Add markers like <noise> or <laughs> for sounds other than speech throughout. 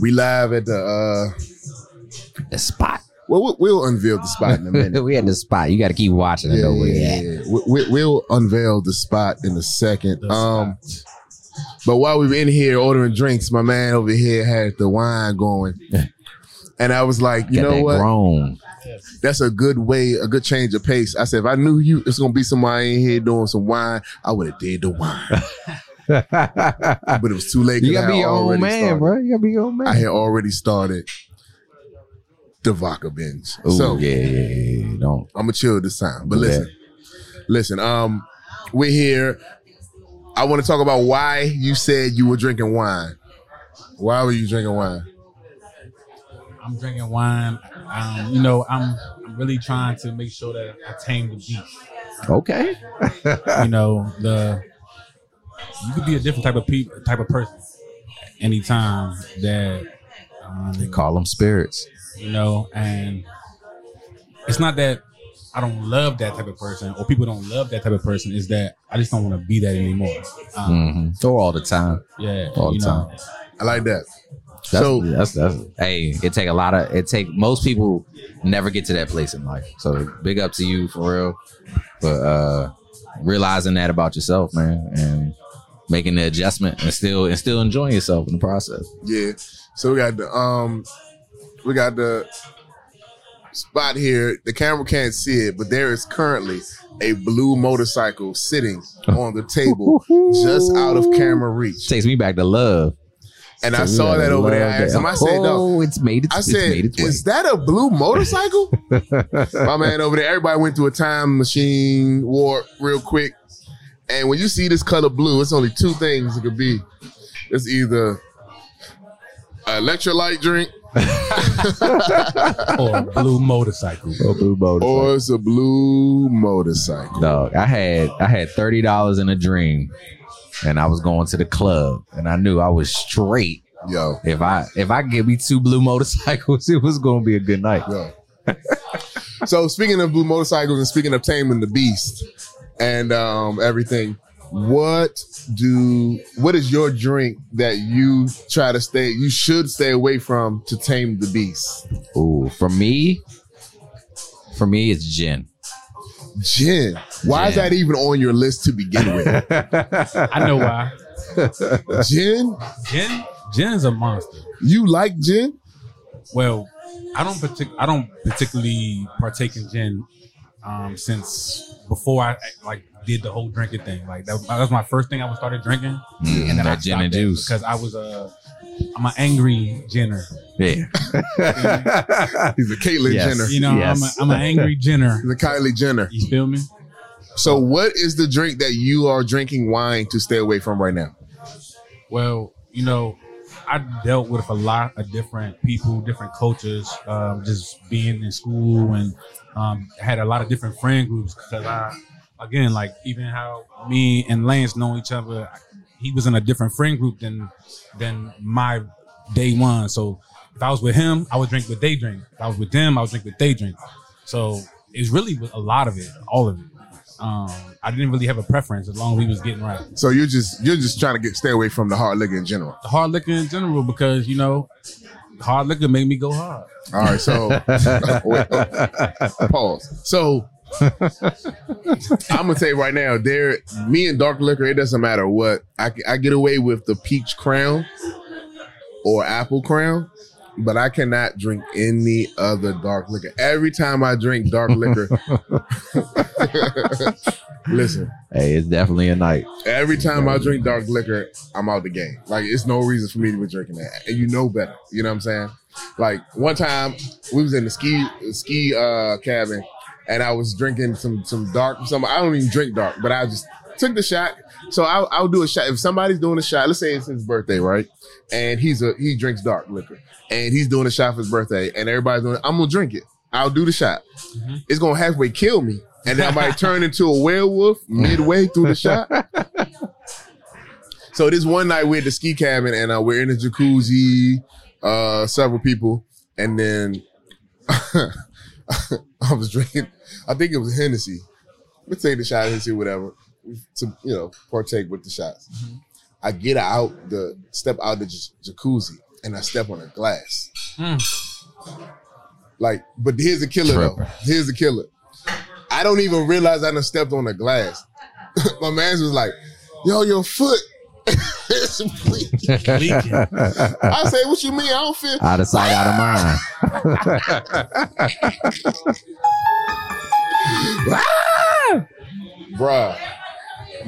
We live at the uh The spot. well we'll, we'll unveil the spot in a minute. <laughs> we at the spot. You got to keep watching to yeah, know yeah, yeah. We, we, we'll unveil the spot in a second. The um but while we were in here ordering drinks, my man over here had the wine going. <laughs> And I was like, you Got know that what? Grown. That's a good way, a good change of pace. I said, if I knew you, it's gonna be somebody in here doing some wine, I would have did the wine. <laughs> <laughs> but it was too late. You gotta be your own man, started. bro. You gotta be your own man. I had already started the vodka binge. Ooh, so yeah, yeah, yeah, yeah. Don't. I'm gonna chill this time. But Yeah. listen, listen. Um, we're here. I want to talk about why you said you were drinking wine. Why were you drinking wine? I'm drinking wine. Um, you know, I'm, I'm really trying to make sure that I tame the beast. Okay. You know, the you could be a different type of pe- type of person anytime that um, They call them spirits. you know, and it's not that I don't love that type of person or people don't love that type of person. Is that I just don't want to be that anymore. Um, hmm Or all the time. Yeah, All you the know, time. I like that. That's, So- that's that's hey, it take a lot of it take most people never get to that place in life. So big up to you for real. But uh realizing that about yourself, man, and making the adjustment and still and still enjoying yourself in the process. Yeah. So we got the um, we got the spot here. The camera can't see it, but there is currently a blue motorcycle sitting <laughs> on the table just out of camera reach. Takes me back to love. And I So we saw that over there. I asked him. I said, "No." Oh, it's made its, I said, its. "Is that a blue motorcycle?" <laughs> My man over there. Everybody went through a time machine warp real quick. And when you see this color blue, it's only two things it could be. It's either an electrolyte drink <laughs> or a blue motorcycle. Oh, blue motorcycle. or it's a blue motorcycle. Dog, I had I had thirty dollars in a dream, and I was going to the club, and I knew I was straight. Yo, If I if I give me two blue <laughs> motorcycles, it was gonna be a good night. yo. so speaking of blue motorcycles and speaking of taming the beast and um, everything, what do what is your drink that you try to stay you should stay away from to tame the beast? Ooh, for me, for me, it's gin. Gin. Why is that even on your list to begin with? <laughs> I know why. gin? Gin, gin is a monster. You like gin? Well, I don't partic- I don't particularly partake in gin um, since before I like did the whole drinking thing. Like that, that was my first thing I was started drinking, Mm, and then I that gin stopped and juice. because I was a I'm an angry Jenner. Yeah. <laughs> He's a Caitlyn Yes. Jenner. You know, Yes. I'm a, I'm an angry <laughs> ginner. He's a Kylie Jenner. You feel me? So what is the drink that you are drinking wine to stay away from right now? Well, you know, I dealt with a lot of different people, different cultures, um, just being in school and um, had a lot of different friend groups because I, again, like even how me and Lance know each other, he was in a different friend group than than my day one. So if I was with him, I would drink what they drink. If I was with them, I would drink what they drink. So it's really a lot of it, all of it. Um, I didn't really have a preference as long as we was getting right. So you're just you're just trying to get stay away from the hard liquor in general. the hard liquor in general because you know hard liquor made me go hard. All right, so <laughs> wait, pause. So I'm gonna say right now, there, me and dark liquor, it doesn't matter what. I, I get away with the peach crown or apple crown, but I cannot drink any other dark liquor. Every time I drink dark liquor, <laughs> <laughs> listen, Hey, it's definitely a night. every time I drink dark liquor, I'm out the game. Like it's no reason for me to be drinking that, and you know better. You know what I'm saying? Like one time we was in the ski ski uh, cabin, and I was drinking some some dark some. I don't even drink dark, but I just took the shot. So I'll, I'll do a shot if somebody's doing a shot. Let's say it's his birthday, right? And he's a he drinks dark liquor, and he's doing a shot for his birthday, and everybody's doing. it. I'm gonna drink it. I'll do the shot. Mhm. It's gonna halfway kill me, and then I might <laughs> turn into a werewolf midway through the shot. <laughs> So this one night we're at the ski cabin and uh, we're in the jacuzzi, uh, several people, and then <laughs> I was drinking. I think it was Hennessy. Let's take the shot, of Hennessy, whatever, to you know partake with the shots. I get out the step out the j- jacuzzi, and I step on a glass. Mm. Like, but here's the killer though. Here's the killer. I don't even realize I done stepped on a glass. <laughs> My man's was like, yo, your foot <laughs> is bleeding. Leaking. <laughs> I say, what you mean? I don't feel out of sight, out of mind. Bruh.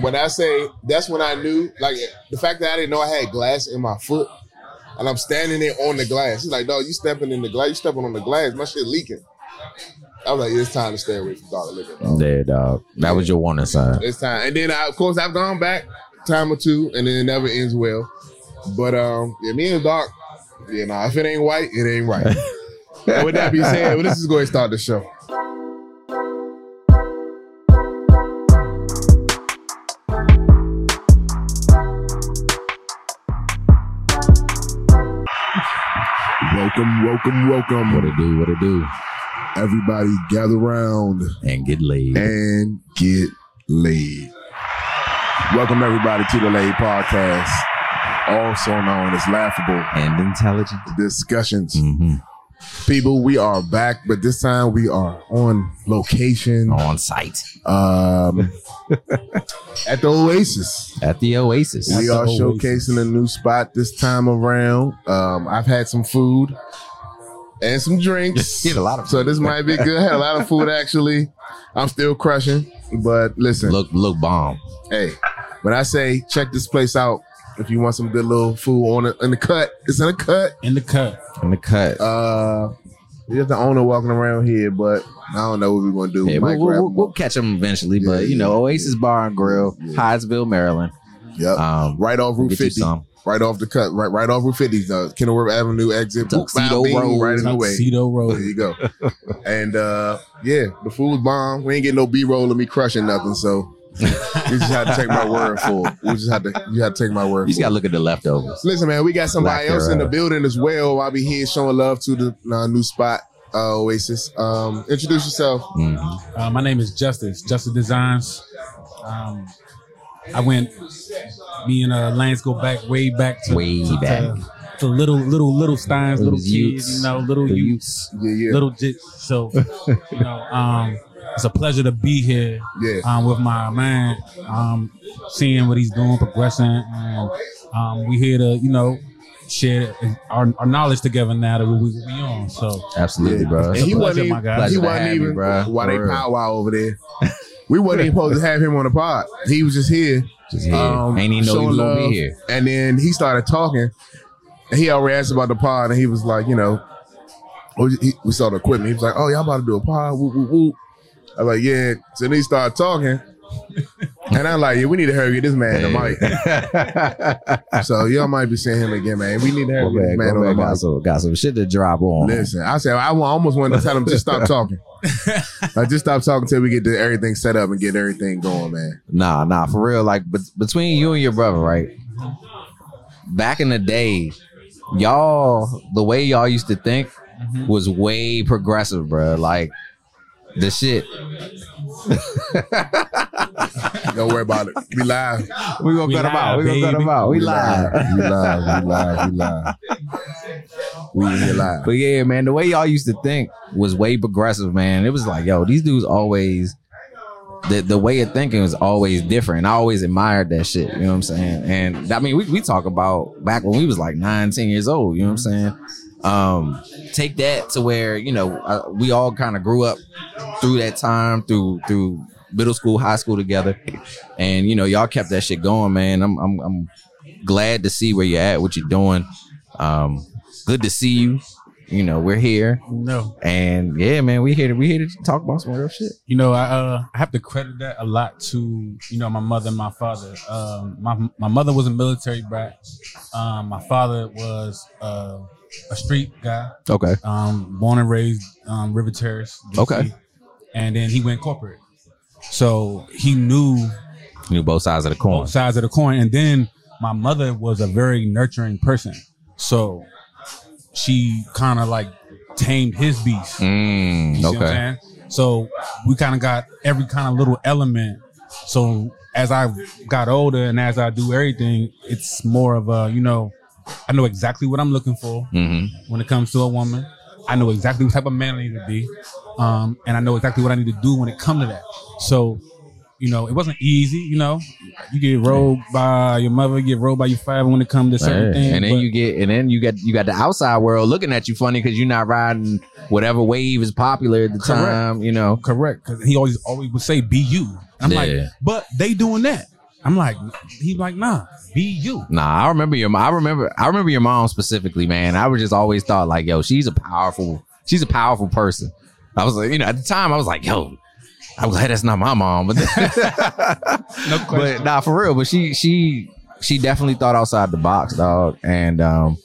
When I say that's when I knew, like the fact that I didn't know I had glass in my foot, and I'm standing there on the glass. He's like, "Dog, you stepping in the glass? You stepping on the glass? My shit leaking." I was like, "It's time to stay away from dark liquor, dog. Yeah, dog. That was your warning sign. It's time." And then, I, of course, I've gone back time or two, and then it never ends well. But um, yeah, me and Doc, you know, if it ain't white, it ain't right. <laughs> with that being said, well, let's just go ahead and start the show. Welcome, welcome, welcome. What it do? What it do? Everybody gather around And get laid. and get laid. Welcome everybody to the LAID Podcast, also known as Laughable And intelligent. Discussions. hmm People, we are back, but this time we are on location On site um, <laughs> at the Oasiz. at the Oasiz. We the are Oasiz. showcasing a new spot this time around. Um, I've had some food and some drinks. <laughs> Get a lot of So this might be good. Had a lot of food <laughs> actually. I'm still crushing, but listen. look, look, bomb. Hey, when I say check this place out, if you want some good little food on it in the cut, it's in the cut. In the cut. In the cut. Uh, we got the owner walking around here, but I don't know what we're gonna do. yeah, we might we'll, grab we'll, him we'll catch them eventually, Yeah, but you know, Oasiz Bar and Grill, Yeah. Hyattsville, Maryland. Yep. Um, right off Route 50. some. Right off the cut. Right, right off Route 50. Uh, Kenilworth Avenue exit. Boop, Tuxedo bing, Road. Right in the way. Tuxedo There Road. you go. and uh, yeah, the food food's bomb. We ain't getting no B roll of me crushing nothing, so you just had to take my word for it. We just had to you had to take my word You just gotta look at the leftovers. Listen, man, we got somebody Black else in the building as well. I'll be here showing love to the uh, new spot, uh, Oasiz. Um, introduce yourself. Mhm. Uh, my name is Justice. Justice Designs. Um, I went. Me and uh, Lance go back way back to Way to, back. to, to little little little steins, little kids, youths. you know, little The youths, Yeah, yeah, little jits. So you know, um, it's a pleasure to be here yeah. um, with my man, um, seeing what he's doing, progressing, and um, we here to you know share our, our knowledge together now that we we, we on. So Absolutely, bro. It's a he pleasure, wasn't my even, guy. he Pleasure to wasn't have you, even bruh. while they For real. powwow over there. We wasn't even supposed to have him on the pod. He was just here. Just here. Um, Ain't even know he showing was gonna be here. And then he started talking, and he already asked about the pod, and he was like, you know, oh, we saw the equipment. He was like, oh, y'all about to do a pod? Woo, woo, woo. I was like, yeah. So then he started talking, <laughs> and I'm like, yeah, we need to hurry this man the mic. <laughs> So y'all might be seeing him again, man. We need to Go hurry this man go on the back. Got mic. some, got some shit to drop on. Listen, I said I almost wanted to tell him just stop talking. <laughs> I just stop talking till we get the, everything set up and get everything going, man. Nah, nah, for real. Like bet between you and your brother, right? Back in the day, y'all, the way y'all used to think Mhm. was way progressive, bro. Like the shit. <laughs> Don't worry about it. We live. We gonna We cut them out. We live, gonna cut them out. We live. We live. We live. We live. We in live. But yeah, man, the way y'all used to think was way progressive, man. It was like, yo, these dudes always the the way of thinking was always different. I always admired that shit. You know what I'm saying? And I mean, we, we talk about back when we was like nine, 10 years old. You know what I'm saying? Um, take that to where you know uh, we all kind of grew up through that time, through through middle school, high school together, and you know y'all kept that shit going, man. I'm I'm, I'm glad to see where you're at, what you're doing. Um, good to see you. You know, we're here. no, And yeah, man, we here to we here to talk about some real shit. you know, I uh, I have to credit that a lot to you know my mother and my father. Um, my my mother was a military brat. Um, my father was uh, a street guy. Okay. Um, born and raised um, River Terrace. DC. Okay. and then he went corporate. So he knew You know both sides of the coin. both sides of the coin. And then my mother was a very nurturing person. So she kind of like tamed his beast. Mm, You see what I'm okay. saying? So we kind of got every kind of little element. So as I got older and as I do everything, it's more of a, you know, I know exactly what I'm looking for hmm when it comes to a woman. I know exactly what type of man I need to be, um, and I know exactly what I need to do when it comes to that. So, you know, it wasn't easy. You know, you get rolled by your mother, you get rolled by your father when it comes to certain things. and then you get, and then you got you got the outside world looking at you funny because you're not riding whatever wave is popular at the Correct. time. You know, correct because he always always would say, "Be you." I'm like, but they doing that. I'm like, he's like, nah, be you. Nah, I remember your. I remember. I remember your mom specifically, man. I was just always thought like, yo, she's a powerful. She's a powerful person. I was like, you know, at the time, I was like, yo, I'm glad that's not my mom, <laughs> but No but nah, for real. But she she she definitely thought outside the box, dog. And um,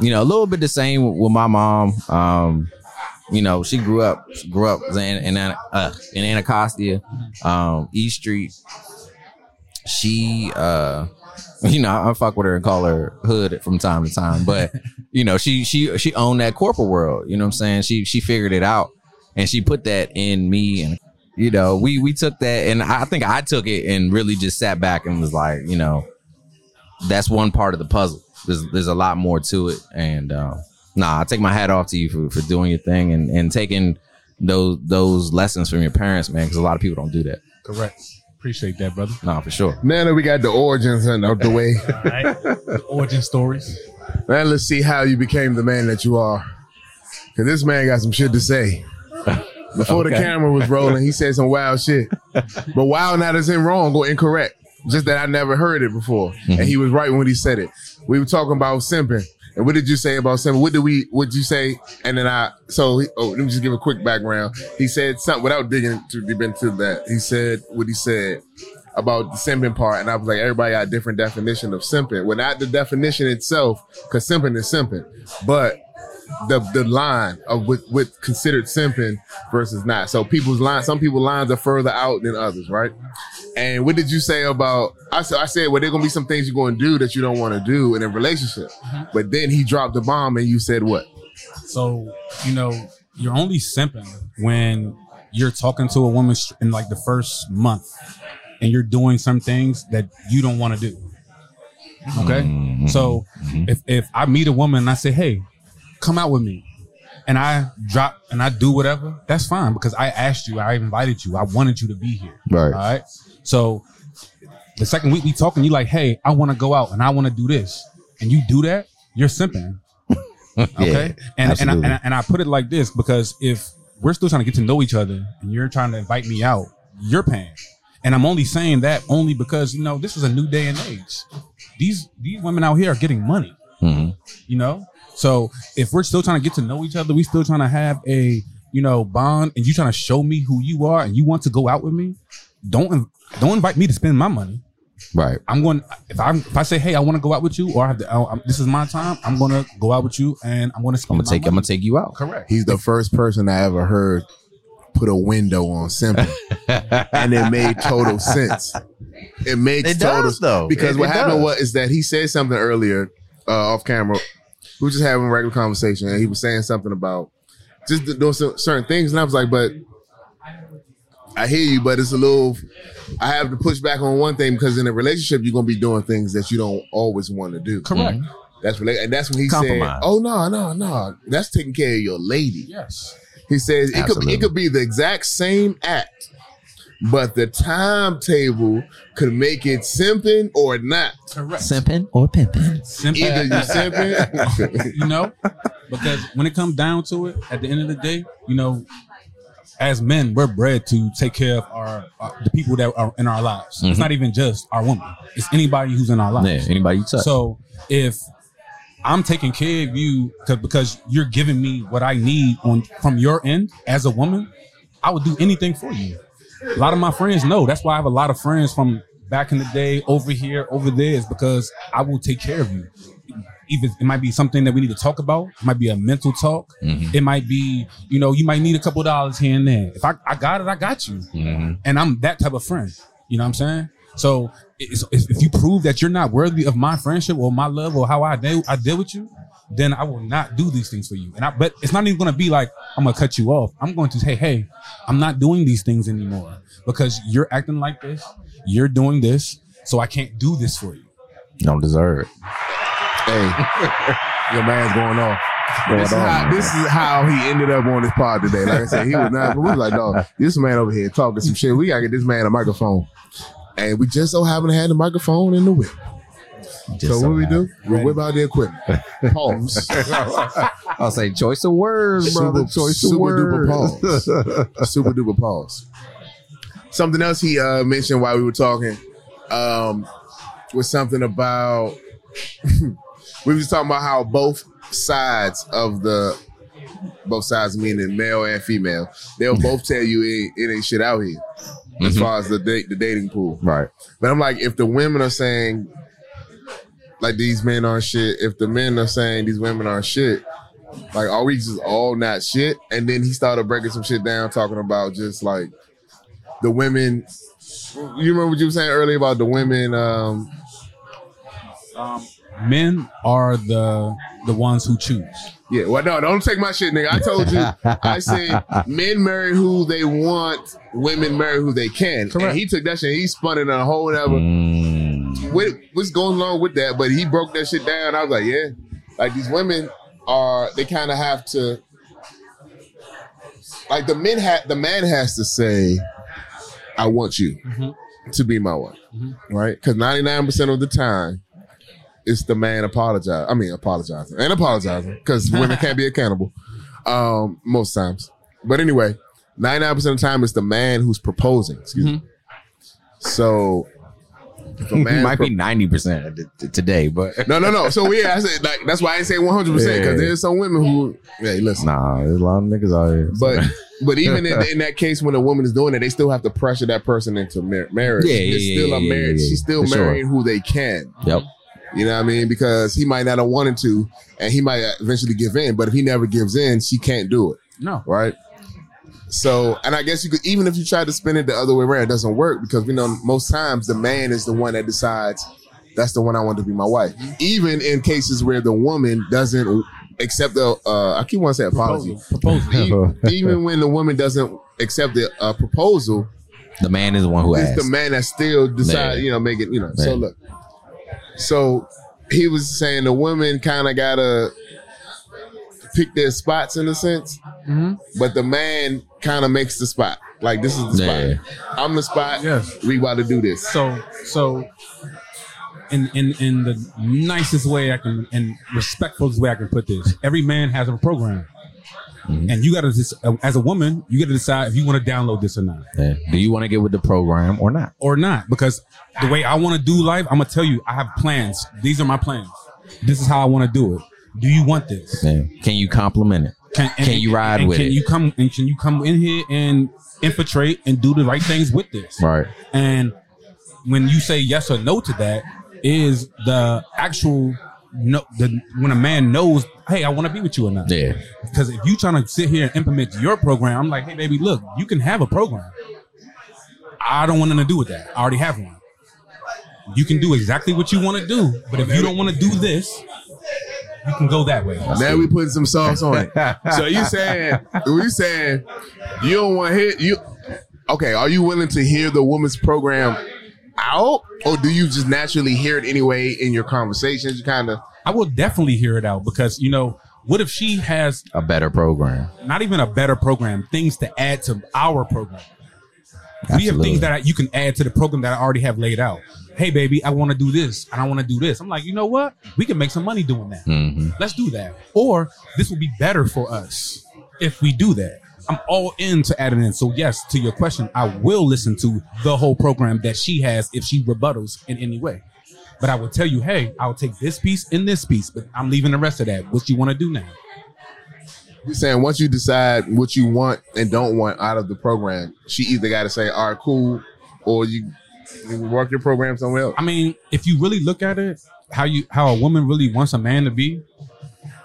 you know, a little bit the same with my mom. Um, you know, she grew up grew up in in, uh, in Anacostia, um, East Street. She uh <laughs> you know, I fuck with her and call her hood from time to time, but you know, she she she owned that corporate world. You know what I'm saying? She she figured it out, and she put that in me, and you know, we we took that, and I think I took it and really just sat back and was like, you know, that's one part of the puzzle. There's there's a lot more to it, and uh, nah, I take my hat off to you for for doing your thing and and taking those those lessons from your parents, man, because a lot of people don't do that. Correct. Appreciate that, brother. Nah, for sure. Now that we got the origins and out the way, <laughs> All right. The origin stories. now let's see how you became the man that you are. Cause this man got some shit to say. <laughs> Before the camera was rolling, he said some wild shit. But wild not as in wrong or incorrect. Just that I never heard it before. And mm-hmm. he was right when he said it. We were talking about simping. And what did you say about simping? What did we what did you say? And then I so he, oh let me just give a quick background. He said something without digging too deep into that. He said what he said about the simping part, and I was like, everybody got a different definition of simping. Well, not the definition itself, because simping is simping, but the the line of with what considered simping versus not. So people's lines, some people's lines are further out than others, right? And what did you say about? I said, I said, well, there gonna be some things you're gonna do that you don't want to do in a relationship. But then he dropped the bomb, and you said what? So, you know, you're only simping when you're talking to a woman in like the first month and you're doing some things that you don't want to do. Okay. Mhm. So Mhm. if, if I meet a woman and I say, hey, come out with me, and I drop and I do whatever, that's fine because I asked you, I invited you, I wanted you to be here. Right. All right. So the second week we talking, you like, hey, I want to go out and I want to do this, and you do that, you're simping. <laughs> Okay. and, and, I, and, I, and I put it like this because if we're still trying to get to know each other and you're trying to invite me out, you're paying. And I'm only saying that only because, you know, this is a new day and age. These these women out here are getting money, Mhm. you know? So if we're still trying to get to know each other, we still trying to have a, you know, bond and you trying to show me who you are and you want to go out with me, don't don't invite me to spend my money. Right. I'm going if I'm if I say, hey, I want to go out with you, or I have to, I, this is my time. I'm gonna go out with you, and I'm gonna I'm gonna take. my I'm gonna take you out. Correct. He's the first person I ever heard put a window on simping, <laughs> and it made total sense. It makes It total does, though. because It- what it happened does. was is that he said something earlier uh, off camera. We were just having a regular conversation, and he was saying something about just doing some, certain things, and I was like, but. I hear you, but it's a little. I have to push back on one thing because in a relationship, you're gonna be doing things that you don't always want to do. Correct. Mm-hmm. That's rela- and that's when he said, "Oh no, no, no, that's taking care of your lady." Yes. He says it could Absolutely. it could be the exact same act, but the timetable could make it simping or not. Correct. Simping or pimping. Simple. Either you simping, <laughs> you know, because when it comes down to it, at the end of the day, you know, as men, we're bred to take care of our, our the people that are in our lives. Mhm. It's not even just our woman; it's anybody who's in our lives. Yeah. Anybody you touch. So if I'm taking care of you 'cause- because you're giving me what I need on from your end as a woman, I would do anything for you. A lot of my friends know. That's why I have a lot of friends from back in the day, over here, over there, is because I will take care of you. Even it might be something that we need to talk about. It might be a mental talk. Mhm. It might be, you know, you might need a couple dollars here and there. If I, I got it, I got you Mhm. and I'm that type of friend. You know what I'm saying? So if you prove that you're not worthy of my friendship or my love or how I deal I deal with you, then I will not do these things for you. And I but it's not even gonna be like I'm gonna cut you off. I'm going to say, hey, I'm not doing these things anymore because you're acting like this, you're doing this, so I can't do this for you. You don't deserve it. Hey, <laughs> your man's going off. Going This is, how, this is how he ended up on this pod today. Like I said, he was not. We was like, no, this man over here talking some shit. We gotta get this man a microphone, and we just so happen to have the microphone in the whip. Just so what we do? We whip out the equipment. <laughs> Pause. I'll say choice of words, brother. Super- choice super of duper words. <laughs> Super duper pause. Something else he uh, mentioned while we were talking um, was something about <laughs> we was talking about how both sides of the both sides meaning male and female they'll both tell you it, it ain't shit out here as Mhm. far as the date the dating pool. Right. But I'm like, if the women are saying like these men aren't shit, if the men are saying these women aren't shit, like are we just all not shit? And then he started breaking some shit down, talking about just like the women. You remember what you were saying earlier about the women? Um, Um, men are the the ones who choose. yeah, well, no, don't take my shit, nigga. I told you, <laughs> I said men marry who they want, women marry who they can. Correct. And he took that shit, and he spun it on a whole other. Mm. What, what's going on with that? But he broke that shit down. I was like, yeah, like these women are they kind of have to, like the men the man has to say, I want you Mhm. to be my wife, Mhm. right? Because ninety nine percent of the time. It's the man apologize. I mean, apologizing and apologizing because women can't be accountable um, most times. But anyway, ninety nine percent of the time, it's the man who's proposing. Excuse me. So, <laughs> It might pro- be ninety percent today, but <laughs> no, no, no. So yeah, I said like that's why I didn't say one hundred percent because there's some women who, hey, listen. nah, there's a lot of niggas out here. But <laughs> but even in, in that case, when a woman is doing it, they still have to pressure that person into mar- marriage. Yeah, yeah, it's yeah, still a marriage. yeah, She's still for sure. marrying who they can. yep. You know what I mean? Because he might not have wanted to, and he might eventually give in. But if he never gives in, she can't do it, No, right? So, and I guess you could even if you try to spin it the other way around, it doesn't work because we know most times the man is the one that decides that's the one I want to be my wife. Even in cases where the woman doesn't accept the, uh, I keep wanting to say apology. proposal. proposal. even, <laughs> <laughs> even when the woman doesn't accept the uh, proposal, The man is the one who it's asked. the man that still decide, Man. you know, make it, you know. So look, so he was saying the women kind of gotta pick their spots in a sense, Mhm. but the man kind of makes the spot. Like this is the Yeah. spot. I'm the spot. Yes. We about to do this. So so in in in the nicest way I can and respectful way I can put this, every man has a program. Mhm. And you got to, as a woman, you got to decide if you want to download this or not, Yeah. Do you want to get with the program or not? or not. Because the way I want to do life, I'm gonna tell you, I have plans. These are my plans. This is how I want to do it. Do you want this? Yeah. Can you compliment it? Can, Can you ride and with can it? you come and can you come in here and infiltrate and do the right things with this? Right. And when you say yes or no to that, is the actual no the when a man knows, hey, I want to be with you or not. Yeah. Because if you trying to sit here and implement your program, I'm like, hey, baby, look, you can have a program. I don't want nothing to do with that. I already have one. You can do exactly what you want to do, but if you don't want to do this, you can go that way. now we putting some sauce on it. so you <laughs> saying you saying you don't want to hear you? Okay, are you willing to hear the woman's program out, or do you just naturally hear it anyway in your conversations? You kind of I will definitely hear it out because you know, what if she has A better program. not even a better program, things to add to our program? We have things that I, you can add to the program that I already have laid out. Hey, baby, I want to do this and I want to do this. I'm like, you know what? We can make some money doing that. hmm Let's do that. Or this will be better for us if we do that. I'm all in to add adding in. So yes, to your question, I will listen to the whole program that she has if she rebuttals in any way. But I will tell you, hey, I'll take this piece and this piece, but I'm leaving the rest of that. What you want to do now? You're saying once you decide what you want and don't want out of the program, she either got to say, "All right, cool," or you, you work your program somewhere else. I mean, if you really look at it, how you how a woman really wants a man to be,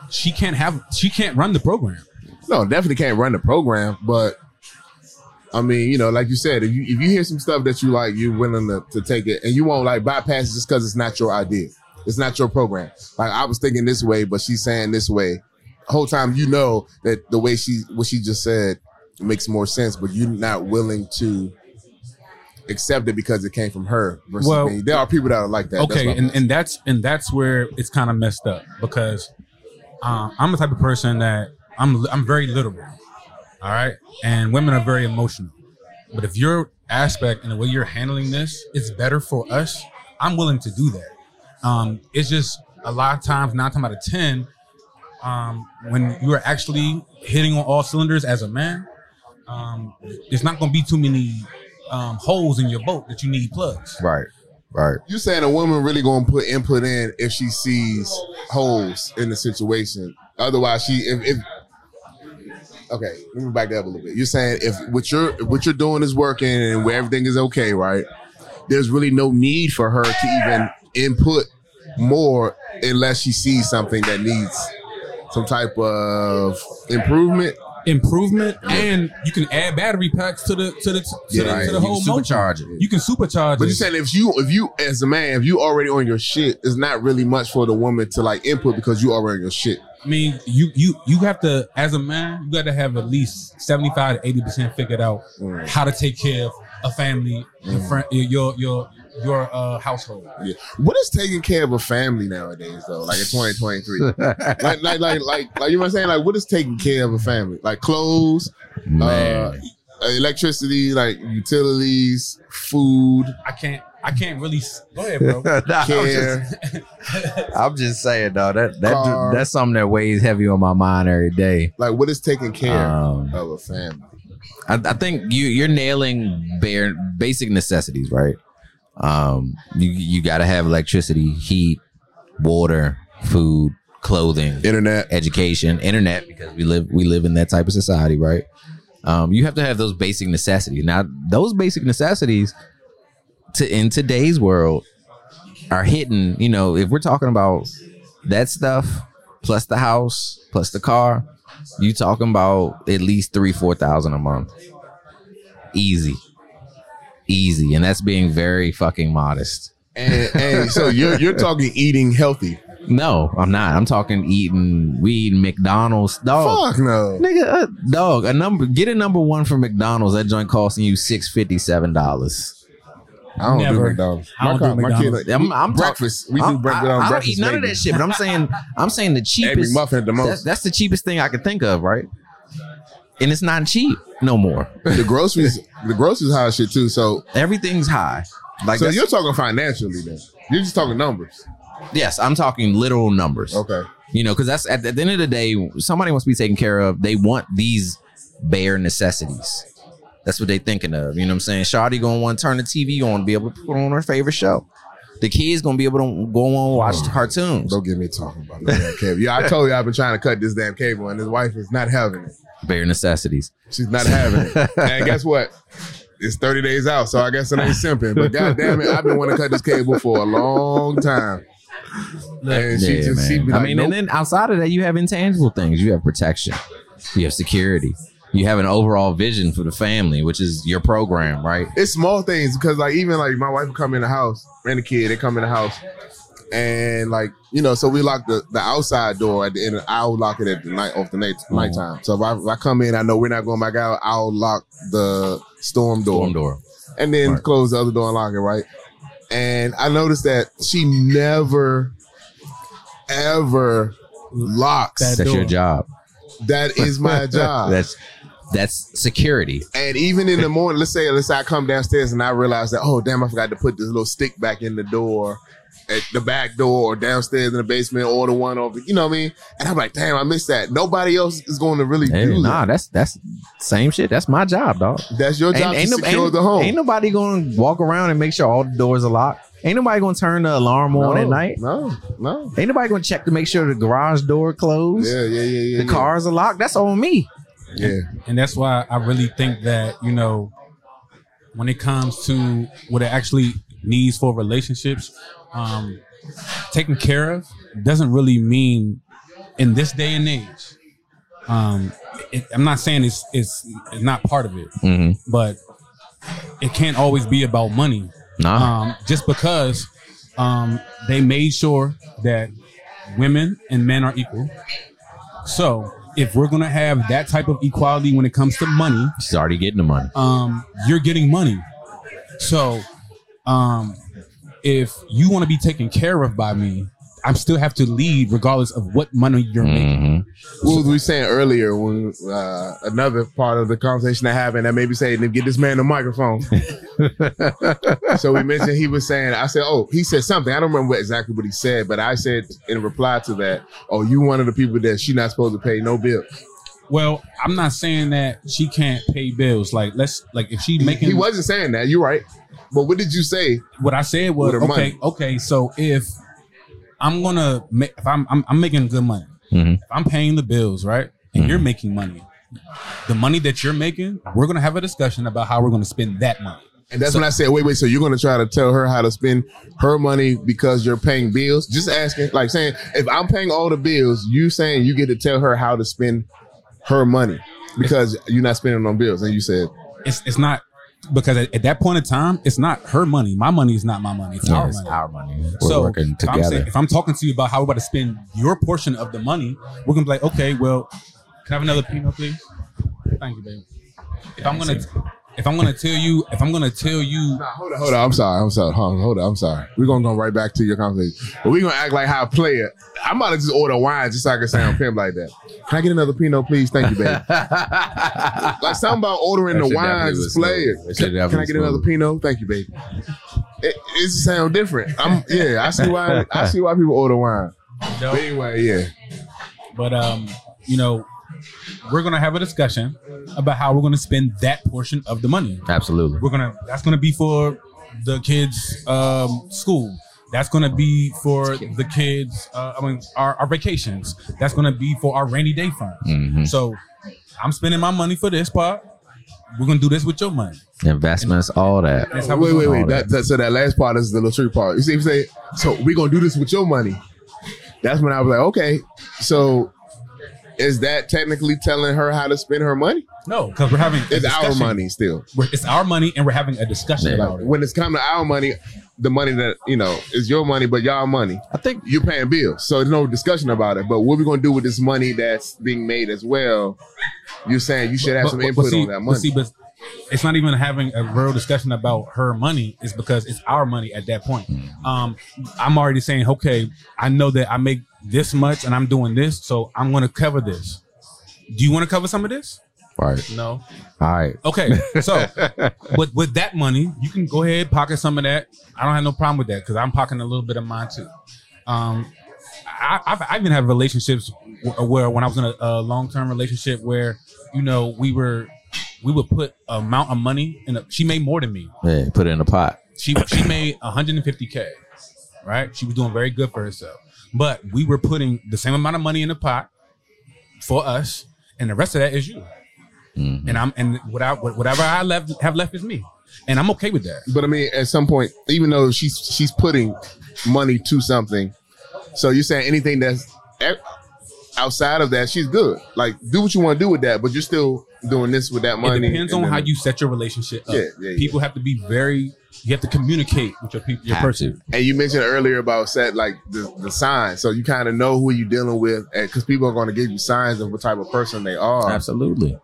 she can't have she can't run the program. No, definitely can't run the program, but I mean, you know, like you said, if you if you hear some stuff that you like, you're willing to, to take it, and you won't like bypass it just because it's not your idea, it's not your program. Like I was thinking this way, but she's saying this way. The whole time, you know that the way she what she just said makes more sense, but you're not willing to accept it because it came from her versus Well- me. There are people that are like that. Okay and, and that's and that's where it's kind of messed up because um, i'm the type of person that i'm i'm very literal all right and women are very emotional but if your aspect and the way you're handling this is better for us i'm willing to do that um, it's just a lot of times nine times out of ten um, when you are actually hitting on all cylinders as a man um, there's not going to be too many um, holes in your boat that you need plugs Right. Right. You saying a woman really gonna put input in if she sees holes in the situation? Otherwise, she if, if okay, let me back that up a little bit. You're saying if what you're what you're doing is working and where everything is okay, right? There's really no need for her to even input more unless she sees something that needs some type of improvement. Improvement and you can add battery packs to the to the to, Yeah, the, right. to the whole it. You can supercharge But you're saying if you if you as a man if you already on your shit, it's not really much for the woman to like input because you already on your shit. I mean, you you you have to as a man, you got to have at least seventy five to eighty percent figured out Mm. how to take care of a family, your friend, your your your uh, household. Yeah. What is taking care of a family nowadays though? Like in 2023. <laughs> like, like like like like you know what I'm saying? Like what is taking care of a family? Like clothes, Man. uh, electricity, like utilities, food, I can't I can't really go ahead, bro. <laughs> Nah, I'm, just, <laughs> I'm just saying though that that Car. that's something that weighs heavy on my mind every day. Like what is taking care Um, of a family? I, I think you you're nailing bare basic necessities, right? Um, you you got to have electricity, heat, water, food, clothing, Internet. education, internet, because we live we live in that type of society, right? Um, you have to have those basic necessities. Now, those basic necessities, to in today's world, are hidden. You know, if we're talking about that stuff plus the house plus the car, you talking about at least three four thousand a month, easy, easy, and that's being very fucking modest. And, and so you're you're talking eating healthy. No, I'm not. I'm talking eating. We eating McDonald's. Dog, Fuck no. Nigga, uh, dog, a number get a number one from McDonald's. That joint costing you six fifty seven dollars. I don't do Never. McDonald's. I don't my, do my kid, McDonald's. I'm, I'm breakfast. we do breakfast I, on I don't breakfast. eat none of that shit, but I'm saying I'm saying the cheapest. McMuffin at the That, most. that's the cheapest thing I can think of, right? And it's not cheap no more. the groceries, the groceries high shit too. So, Everything's high. Like so you're talking financially then. You're just talking numbers. yes, I'm talking literal numbers. Okay. You know, because that's at the, at the end of the day, somebody wants to be taken care of. They want these bare necessities. That's what they thinking of. You know what I'm saying? Shawty gonna want to turn the TV on, be able to put on her favorite show. The kids gonna be able to go on and watch the cartoons. Don't get me talking about damn cable. Yeah, I told you I've been trying to cut this damn cable, and his wife is not having it. Bare necessities. She's not having it. <laughs> and guess what? It's 30 days out, so I guess it ain't simping. But god damn it, I've been wanting to cut this cable for a long time. And she yeah, just she man. be I mean, nope. and then outside of that, you have intangible things. You have protection. You have security. You have an overall vision for the family, which is your program, right? it's small things because like even like my wife would come in the house and the kid they come in the house and like you know so we lock the, the outside door at the end of, I'll lock it at the night off the night Mm-hmm. nighttime so if I, if I come in I know we're not going back out I'll lock the storm door, Storm door. and then Right. close the other door and lock it right and I noticed that she never ever locks That That's your job. that is my <laughs> job That's that's security. And even in the morning, let's say let's say I come downstairs and I realize that oh damn I forgot to put this little stick back in the door at the back door or downstairs in the basement or the one over you know what I mean and I'm like damn I missed that nobody else is going to really Hey, do nah, that that's that's same shit. That's my job, dog. that's your job to no- secure the home ain't nobody going to walk around and make sure all the doors are locked. Ain't nobody going to turn the alarm on at night. no no Ain't nobody going to check to make sure the garage door closed. yeah yeah yeah yeah the yeah. cars are locked. That's on me. yeah and that's why I really think that you know when it comes to what it actually needs for relationships, um, taken care of doesn't really mean in this day and age. Um, it, I'm not saying it's, it's it's not part of it, Mm-hmm. but it can't always be about money. Nah. Um, just because um, they made sure that women and men are equal. So if we're gonna have that type of equality when it comes to money, She's already getting the money. um, you're getting money. So, um, if you want to be taken care of by me, I still have to lead regardless of what money you're making. Mhm. What was we saying earlier when uh, another part of the conversation that happened that maybe saying get this man the microphone. <laughs> so we mentioned he was saying I said oh he said something I don't remember what, exactly what he said but I said in reply to that oh you one of the people that she not supposed to pay no bill. Well, I'm not saying that she can't pay bills. Like let's like if she making he wasn't saying that you're right. But what did you say? what I said was okay. money. Okay, so if I'm gonna make if I'm I'm, I'm making good money, Mhm. if I'm paying the bills right, and Mm-hmm. you're making money, the money that you're making, we're gonna have a discussion about how we're gonna spend that money. And that's when I said, wait, wait. So you're going to try to tell her how to spend her money because you're paying bills? Just asking, like saying, if I'm paying all the bills, you saying you get to tell her how to spend her money because you're not spending on bills. And you said, It's it's not because at, at that point in time, it's not her money. My money is not my money. It's Yeah, our it's money. our money. We're so working if I'm, together. saying, if I'm talking to you about how we're about to spend your portion of the money, we're gonna be like, okay, well, can I have another Pinot, please? Thank you, baby. If I'm gonna if I'm gonna tell you if I'm gonna tell you nah, hold on, hold on. I'm sorry. I'm sorry. Hold on, hold on. I'm sorry. We're going to go right back to your conversation. But we're going to act like how I play it. I'm about to just order wine just so I can sound pimp like that. Can I get another Pinot, please? Thank you, baby. <laughs> like something about ordering That the shit wines definitely is was smooth. player. That shit Can, can I definitely get another smooth. Pinot? Thank you, baby. It, it sound different. I'm yeah. I see why. I see why people order wine. <laughs> But anyway, yeah. but um, you know, we're gonna have a discussion about how we're gonna spend that portion of the money. Absolutely. We're gonna that's gonna be for the kids' um, school. That's gonna be for the kids. Uh, I mean, our, our vacations. That's gonna be for our rainy day funds. Mhm. So, I'm spending my money for this part. We're gonna do this with your money. Investments, all that. That's how Wait, wait, wait. all That, that, so that last part is the little trick part. You see, if you say, so we're gonna do this with your money. That's when I was like, okay. So is that technically telling her how to spend her money? No, because we're having a It's our money still. We're, it's our money, and we're having a discussion Yeah. about it. When it's come to our money, the money that you know is your money, but y'all money. I think You're paying bills, so there's no discussion about it. But what we gonna do with this money that's being made as well? You're saying you should have But- some but- input but see, on that but money. see, but it's not even having a real discussion about her money. It's because it's our money at that point. Um, I'm already saying, okay, I know that I make this much and I'm doing this, so I'm going to cover this. Do you want to cover some of this? right. No. All right. Okay, so <laughs> with with that money, you can go ahead pocket some of that. I don't have no problem with that because I'm pocketing a little bit of mine too. Um, I, I've, I even have relationships where, where when I was in a, a long term relationship where you know we were we would put amount of money in. A, she made more than me. Yeah, put it in a pot. She she made 150k, right? She was doing very good for herself. But we were putting the same amount of money in the pot for us, and the rest of that is you. Mhm. And I'm and without whatever I left have left is me, and I'm okay with that. But I mean, at some point, even though she's she's putting money to something, so you're saying anything that's outside of that, she's good. Like, do what you want to do with that, but you're still doing this with that money. it depends on then- how you set your relationship up. Yeah, yeah, yeah. People have to be very. You have to communicate with your people, your Have person. And you mentioned earlier about set like the, the signs, so you kind of know who you're dealing with, because people are going to give you signs of what type of person they are Absolutely.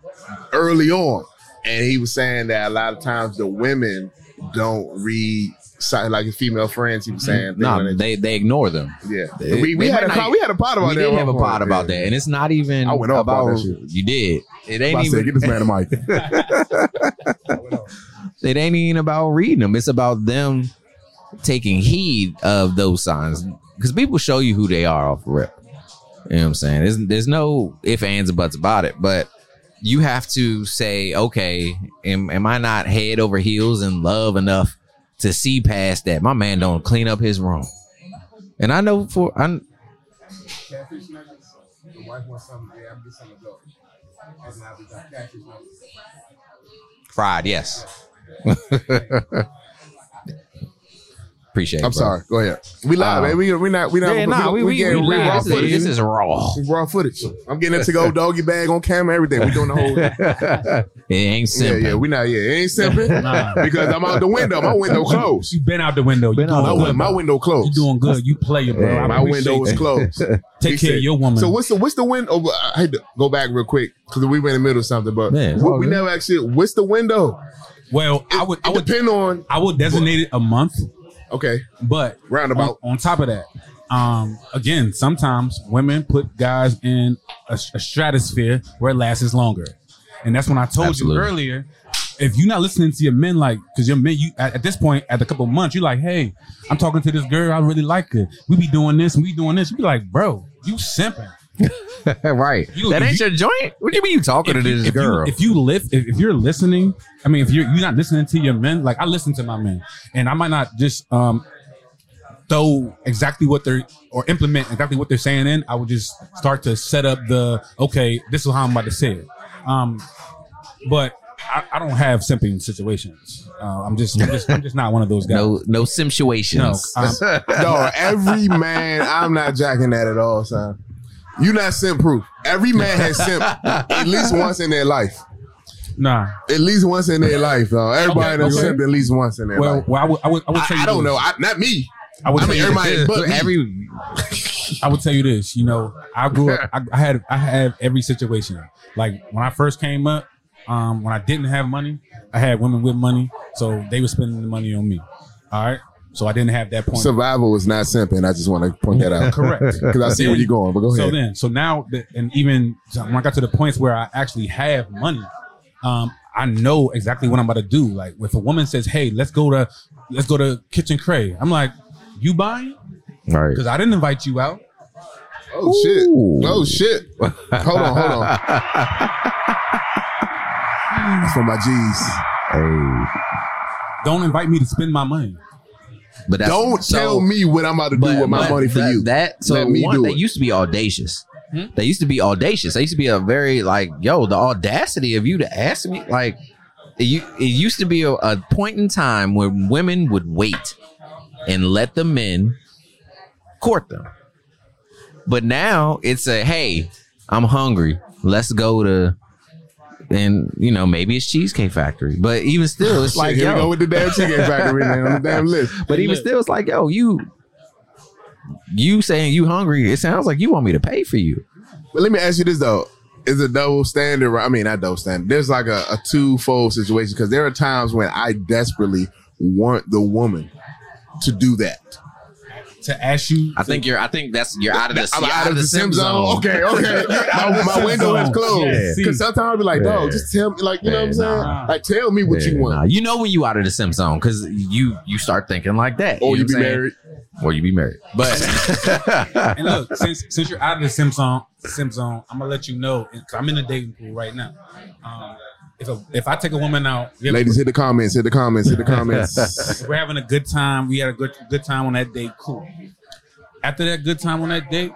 early on. And he was saying that a lot of times the women don't read signs, like his female friends. He was mm-hmm. saying, No, that. they they ignore them. yeah, they- we, we had a pod, not- we had a pot about we that. did have a point. about Yeah. that, and it's not even I went off about about that shit. you did. It ain't I even. said, get this man a mic. <laughs> <laughs> it ain't even about reading them. It's about them taking heed of those signs because people show you who they are off the rip. You know what I'm saying? There's, there's no if, ands, or buts about it, but you have to say, okay, am, am I not head over heels in love enough to see past that? My man don't clean up his room. And I know for, I fried, yes. <laughs> Appreciate it. I'm bro. sorry. Go ahead. We live, Um, man. We we not we not. Yeah, nah, we, we, we, getting live. raw This, is, footage. this is raw. raw footage. I'm getting it to go doggy bag on camera. Everything. We doing the whole. Yeah, <laughs> It ain't simple. yeah. yeah. We not. Yeah, it ain't simping <laughs> Nah. because I'm out the window. My window closed. You been out the window. You Been out doing My, the good. win- my window closed. You doing good. You play it, bro. Yeah, my window is closed. Take <laughs> He care said- of your woman. So what's the what's the window? Oh, I had to go back real quick because we were in the middle of something. But Man, what- we good. never actually. What's the window Well, I would I would depend on I would designate it a month, okay but roundabout. on, on top of that, um, again, sometimes women put guys in a, a stratosphere where it lasts longer, and that's when I told Absolutely. you earlier. If you're not listening to your men, like, because your men, you at, at this point, at a couple months, you're like, hey, I'm talking to this girl, I really like her. We be doing this and we doing this. You be like, bro, you simping. <laughs> right. You- that ain't you- your joint. What do you mean you talking to you- this if you- girl? if you lift, if, if you're listening, I mean, if you're you're not listening to your men, like I listen to my men, and I might not just um throw exactly what they're or implement exactly what they're saying in. I would just start to set up the okay, this is how I'm about to say it. Um, but I, I don't have simping situations. Uh, I'm just, I'm just, I'm just not one of those <laughs> guys. no, no situations. No, um, <laughs> Dog, every man, I'm not jacking that at all, son. You not simp proof. Every man has simp at least once in their life. Nah. At least once in their life, though. Everybody Okay, done okay. simped at least once in their Well, life. well, I would, I would, I would tell I, you. I don't this. know. I, not me. I would I tell mean, you this. everybody but every I would tell you this. You know, I grew up. I, I had I had every situation. Like when I first came up, um, when I didn't have money, I had women with money, so they were spending the money on me. All right, so I didn't have that point. Survival is not simping. I just want to point that out. Correct. <laughs> Because I see where you're going, but go ahead. So then, so now, that, and even when I got to the points where I actually have money, um, I know exactly what I'm about to do. Like if a woman says, "Hey, let's go to let's go to Kitchen Cray," I'm like, "You buying?" right. Because I didn't invite you out. oh, shit. Oh, shit. Hold on, hold on. <laughs> That's for my G's. Hey. Don't invite me to spend my money. But that's, Don't so- tell me what I'm about to do but- with my money for that, you. That so Let me one do they it. used to be audacious. Hmm? They used to be audacious. They used to be a very like, yo, the audacity of you to ask me like. It, it used to be a, a point in time when women would wait and let the men court them. But now it's a hey, I'm hungry. Let's go to and you know maybe it's Cheesecake Factory. But even still, it's <laughs> like here we go with the damn chicken factory now on the damn <laughs> list. but even still, it's like, yo, you you saying you hungry, it sounds like you want me to pay for you. But let me ask you this though: Is a double standard? right? I mean, not double standard. There's like a, a twofold situation because there are times when I desperately want the woman to do that. To ask you, I think you're I think that's you're out of the I'm you're out of the sim zone. Okay, okay. <laughs> my, my sim window is zone. closed. Yeah. Because sometimes I'll be like, Yeah. dog, just tell me, like, you know what I'm saying? nah. Like, tell me what you want. nah. You know when you out of the sim zone because you you start thinking like that. Or know you be saying? married. Or you be married. But <laughs> <laughs> and look, since since you're out of the sim zone, sim zone, I'm gonna let you know. Cause I'm in the dating pool right now. Um, if a, if I take a woman out, Ladies, hit the comments, hit the comments, hit the comments. <laughs> we're having a good time. We had a good good time on that date. Cool. After that good time on that date,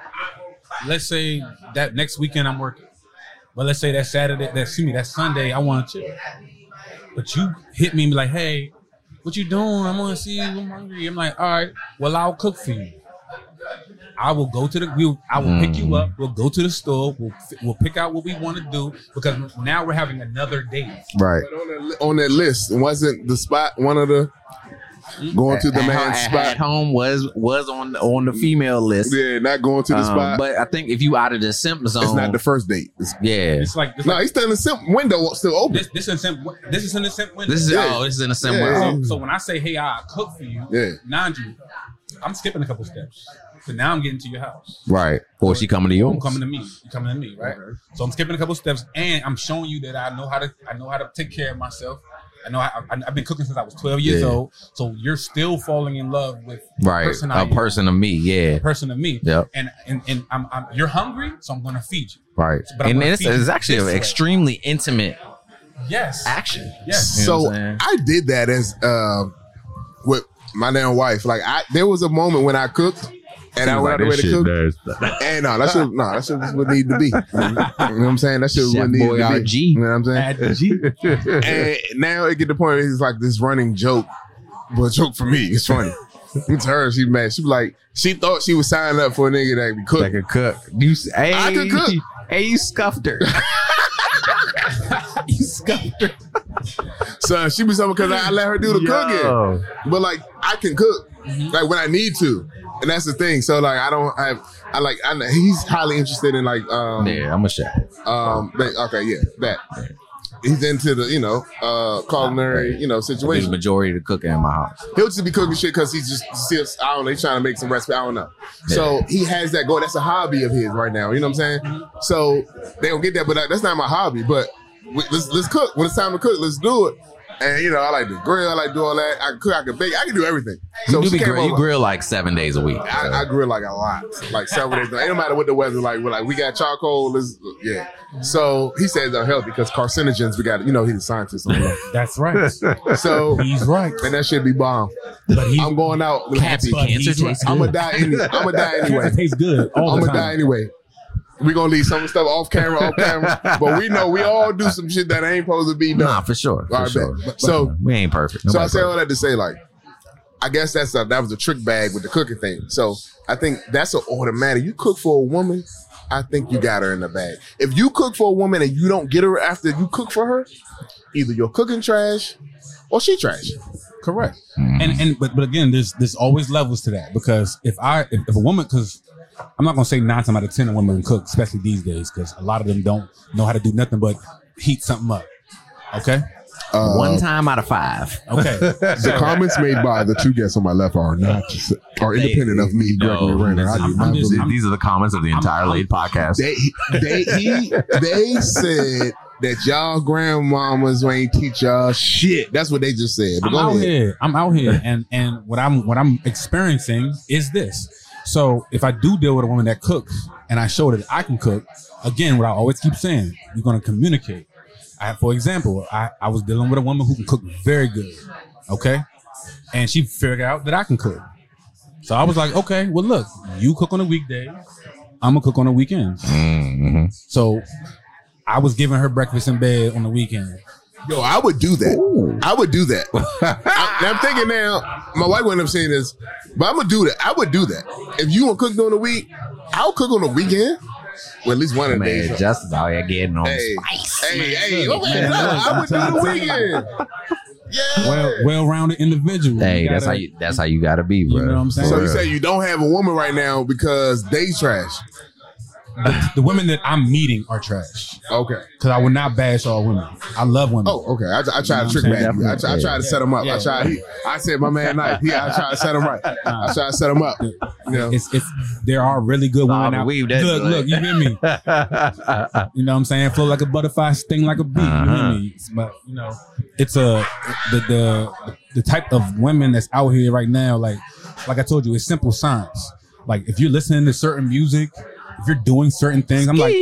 let's say that next weekend I'm working. But let's say that Saturday, that excuse me, that Sunday, I want to. But you hit me and be like, hey, what you doing? I want to see you. I'm hungry. I'm like, all right, well, I'll cook for you. I will go to the we'll, I will pick you up. We'll go to the store. We'll we'll pick out what we want to do because now we're having another date. right. But on that, on that list, wasn't the spot one of the going to the At- man's at, spot? at home was was on on the female list. Yeah, not going to the Um, spot. but I think if you out of the simp zone, it's not the first date. It's, yeah. It's like it's no, like he's still in the simp window still open. this this is in this is in the sim window. This is Yeah. oh, this is in the sim Yeah. world. So, so when I say, "Hey, I cook for you," Yeah. Nanju, I'm skipping a couple steps. So now I'm getting to your house. Right. Or she coming to you. I'm coming to me. You coming to me, right? So I'm skipping a couple steps, and I'm showing you that I know how to. I know how to take care of myself. I know I, I, I've been cooking since I was 12 years Yeah. old. So you're still falling in love with the Right. person I A am, person of me. Yeah. the person of me. Yep. And and and I'm, I'm you're hungry, so I'm gonna feed you. Right. But I'm and it's, it's actually an way. extremely intimate Yes. action. Yes. You know so I'm saying? I did that as um with my damn wife. Like I there was a moment when I cooked and I went out the way to cook. And no, that should no, that should was what needed to be. You know what I'm saying? That should was Chef what needed to Boyardee. be. You know what I'm saying? <laughs> And now it get to the point where it's like this running joke, but a joke for me. It's funny. <laughs> It's her. She mad. She was like, she thought she was signing up for a nigga that could cook. Like a cook. You, hey, I could cook. Hey, you scuffed her. <laughs> you scuffed her. So she was something because I, I let her do the cooking. But like I can cook, like when I need to, and that's the thing. So like I don't have. I like. I know he's highly interested in like. um Yeah, I'm a chef. Um. but- Okay. Yeah. That. he's into the you know uh culinary you know do the situation. majority of the cooking in my house. He'll just be cooking shit because he's just still I don't know. He's trying to make some recipe. I don't know. So he has that going. That's a hobby of his right now. You know what I'm saying? So they don't get that, but that's not my hobby. But we, let's let's cook when it's time to cook. Let's do it. And you know, I like to grill. I like to do all that. I can cook. I can bake. I can do everything. So you, do she be grill, you grill like seven days a week. I, I grill like a lot, like several days. It don't matter what the weather like. We're like, we got charcoal. Let's, yeah. So he says they're healthy because carcinogens. We got, you know, he's a scientist. on that. <laughs> That's right. So He's right. and that should be bomb. But he I'm going out with happy. cancer he's right. I'm gonna die. Any, I'm gonna die anyway. Cancer tastes good all I'm gonna die anyway. We gonna leave some stuff off camera, off camera. But we know we all do some shit that ain't supposed to be done. Nah, for sure. For All right, sure. But- so we ain't perfect. So I Nobody say all perfect. that to say, like, I guess that's a, that was a trick bag with the cooking thing. So I think that's an automatic. You cook for a woman, I think you got her in the bag. If you cook for a woman and you don't get her after you cook for her, either you're cooking trash or she trash. Correct. Mhm. And and but but again, there's there's always levels to that because if I if, if a woman because I'm not gonna say nine times out of ten a woman can cook, especially these days, because a lot of them don't know how to do nothing but heat something up. Okay. Uh, One time out of five. Okay. <laughs> the comments made by the two guests on my left are not are independent of me, Gregory No, Renner. I do I'm- not I'm just- These are the comments of the entire I'm- LAID podcast. They they he, they said that y'all grandmamas ain't teach y'all shit. That's what they just said. But I'm go out ahead. here. I'm out here, and and what I'm what I'm experiencing is this. So if I do deal with a woman that cooks, and I show that I can cook, again, what I always keep saying, you're gonna communicate. I, for example, I, I was dealing with a woman who can cook very good, okay, and she figured out that I can cook. So I was like, okay, well, look, you cook on the weekdays, I'm gonna cook on the weekends. Mm-hmm. So I was giving her breakfast in bed on the weekend. Yo, I would do that. I would do that. <laughs> I, am thinking now, my wife wouldn't have seen this, but I'm gonna do that. I would do that. If you want to cook during the week, I'll cook on the weekend. Well, at least one of the Man, days. Justin's out here getting on Hey, spice. hey, hey, look, okay, man, look, look, I would do I'm the trying to tell weekend. Yeah. Well, well-rounded individual. Hey, You that's how you. That's how you gotta be, bro. You know what I'm saying? so you say you don't have a woman right now because they trash. The, the women that I'm meeting are trash. Okay. Because I would not bash all women. I love women. Oh, okay. I, I tried to trick You know back. what I'm I, try, I tried to set him up. I Yeah. tried. He, I said, my man, nice. Yeah, I tried to set him right. I tried to set him up. You know. It's it's there are really good Nah, women out. weave that Look, look, you hear me? <laughs> You know what I'm saying? Flow like a butterfly, sting like a bee. You Uh-huh. hear me? But you know, it's a the the the type of women that's out here right now. Like like I told you, it's simple science. Like if you're listening to certain music, if you're doing certain things, I'm like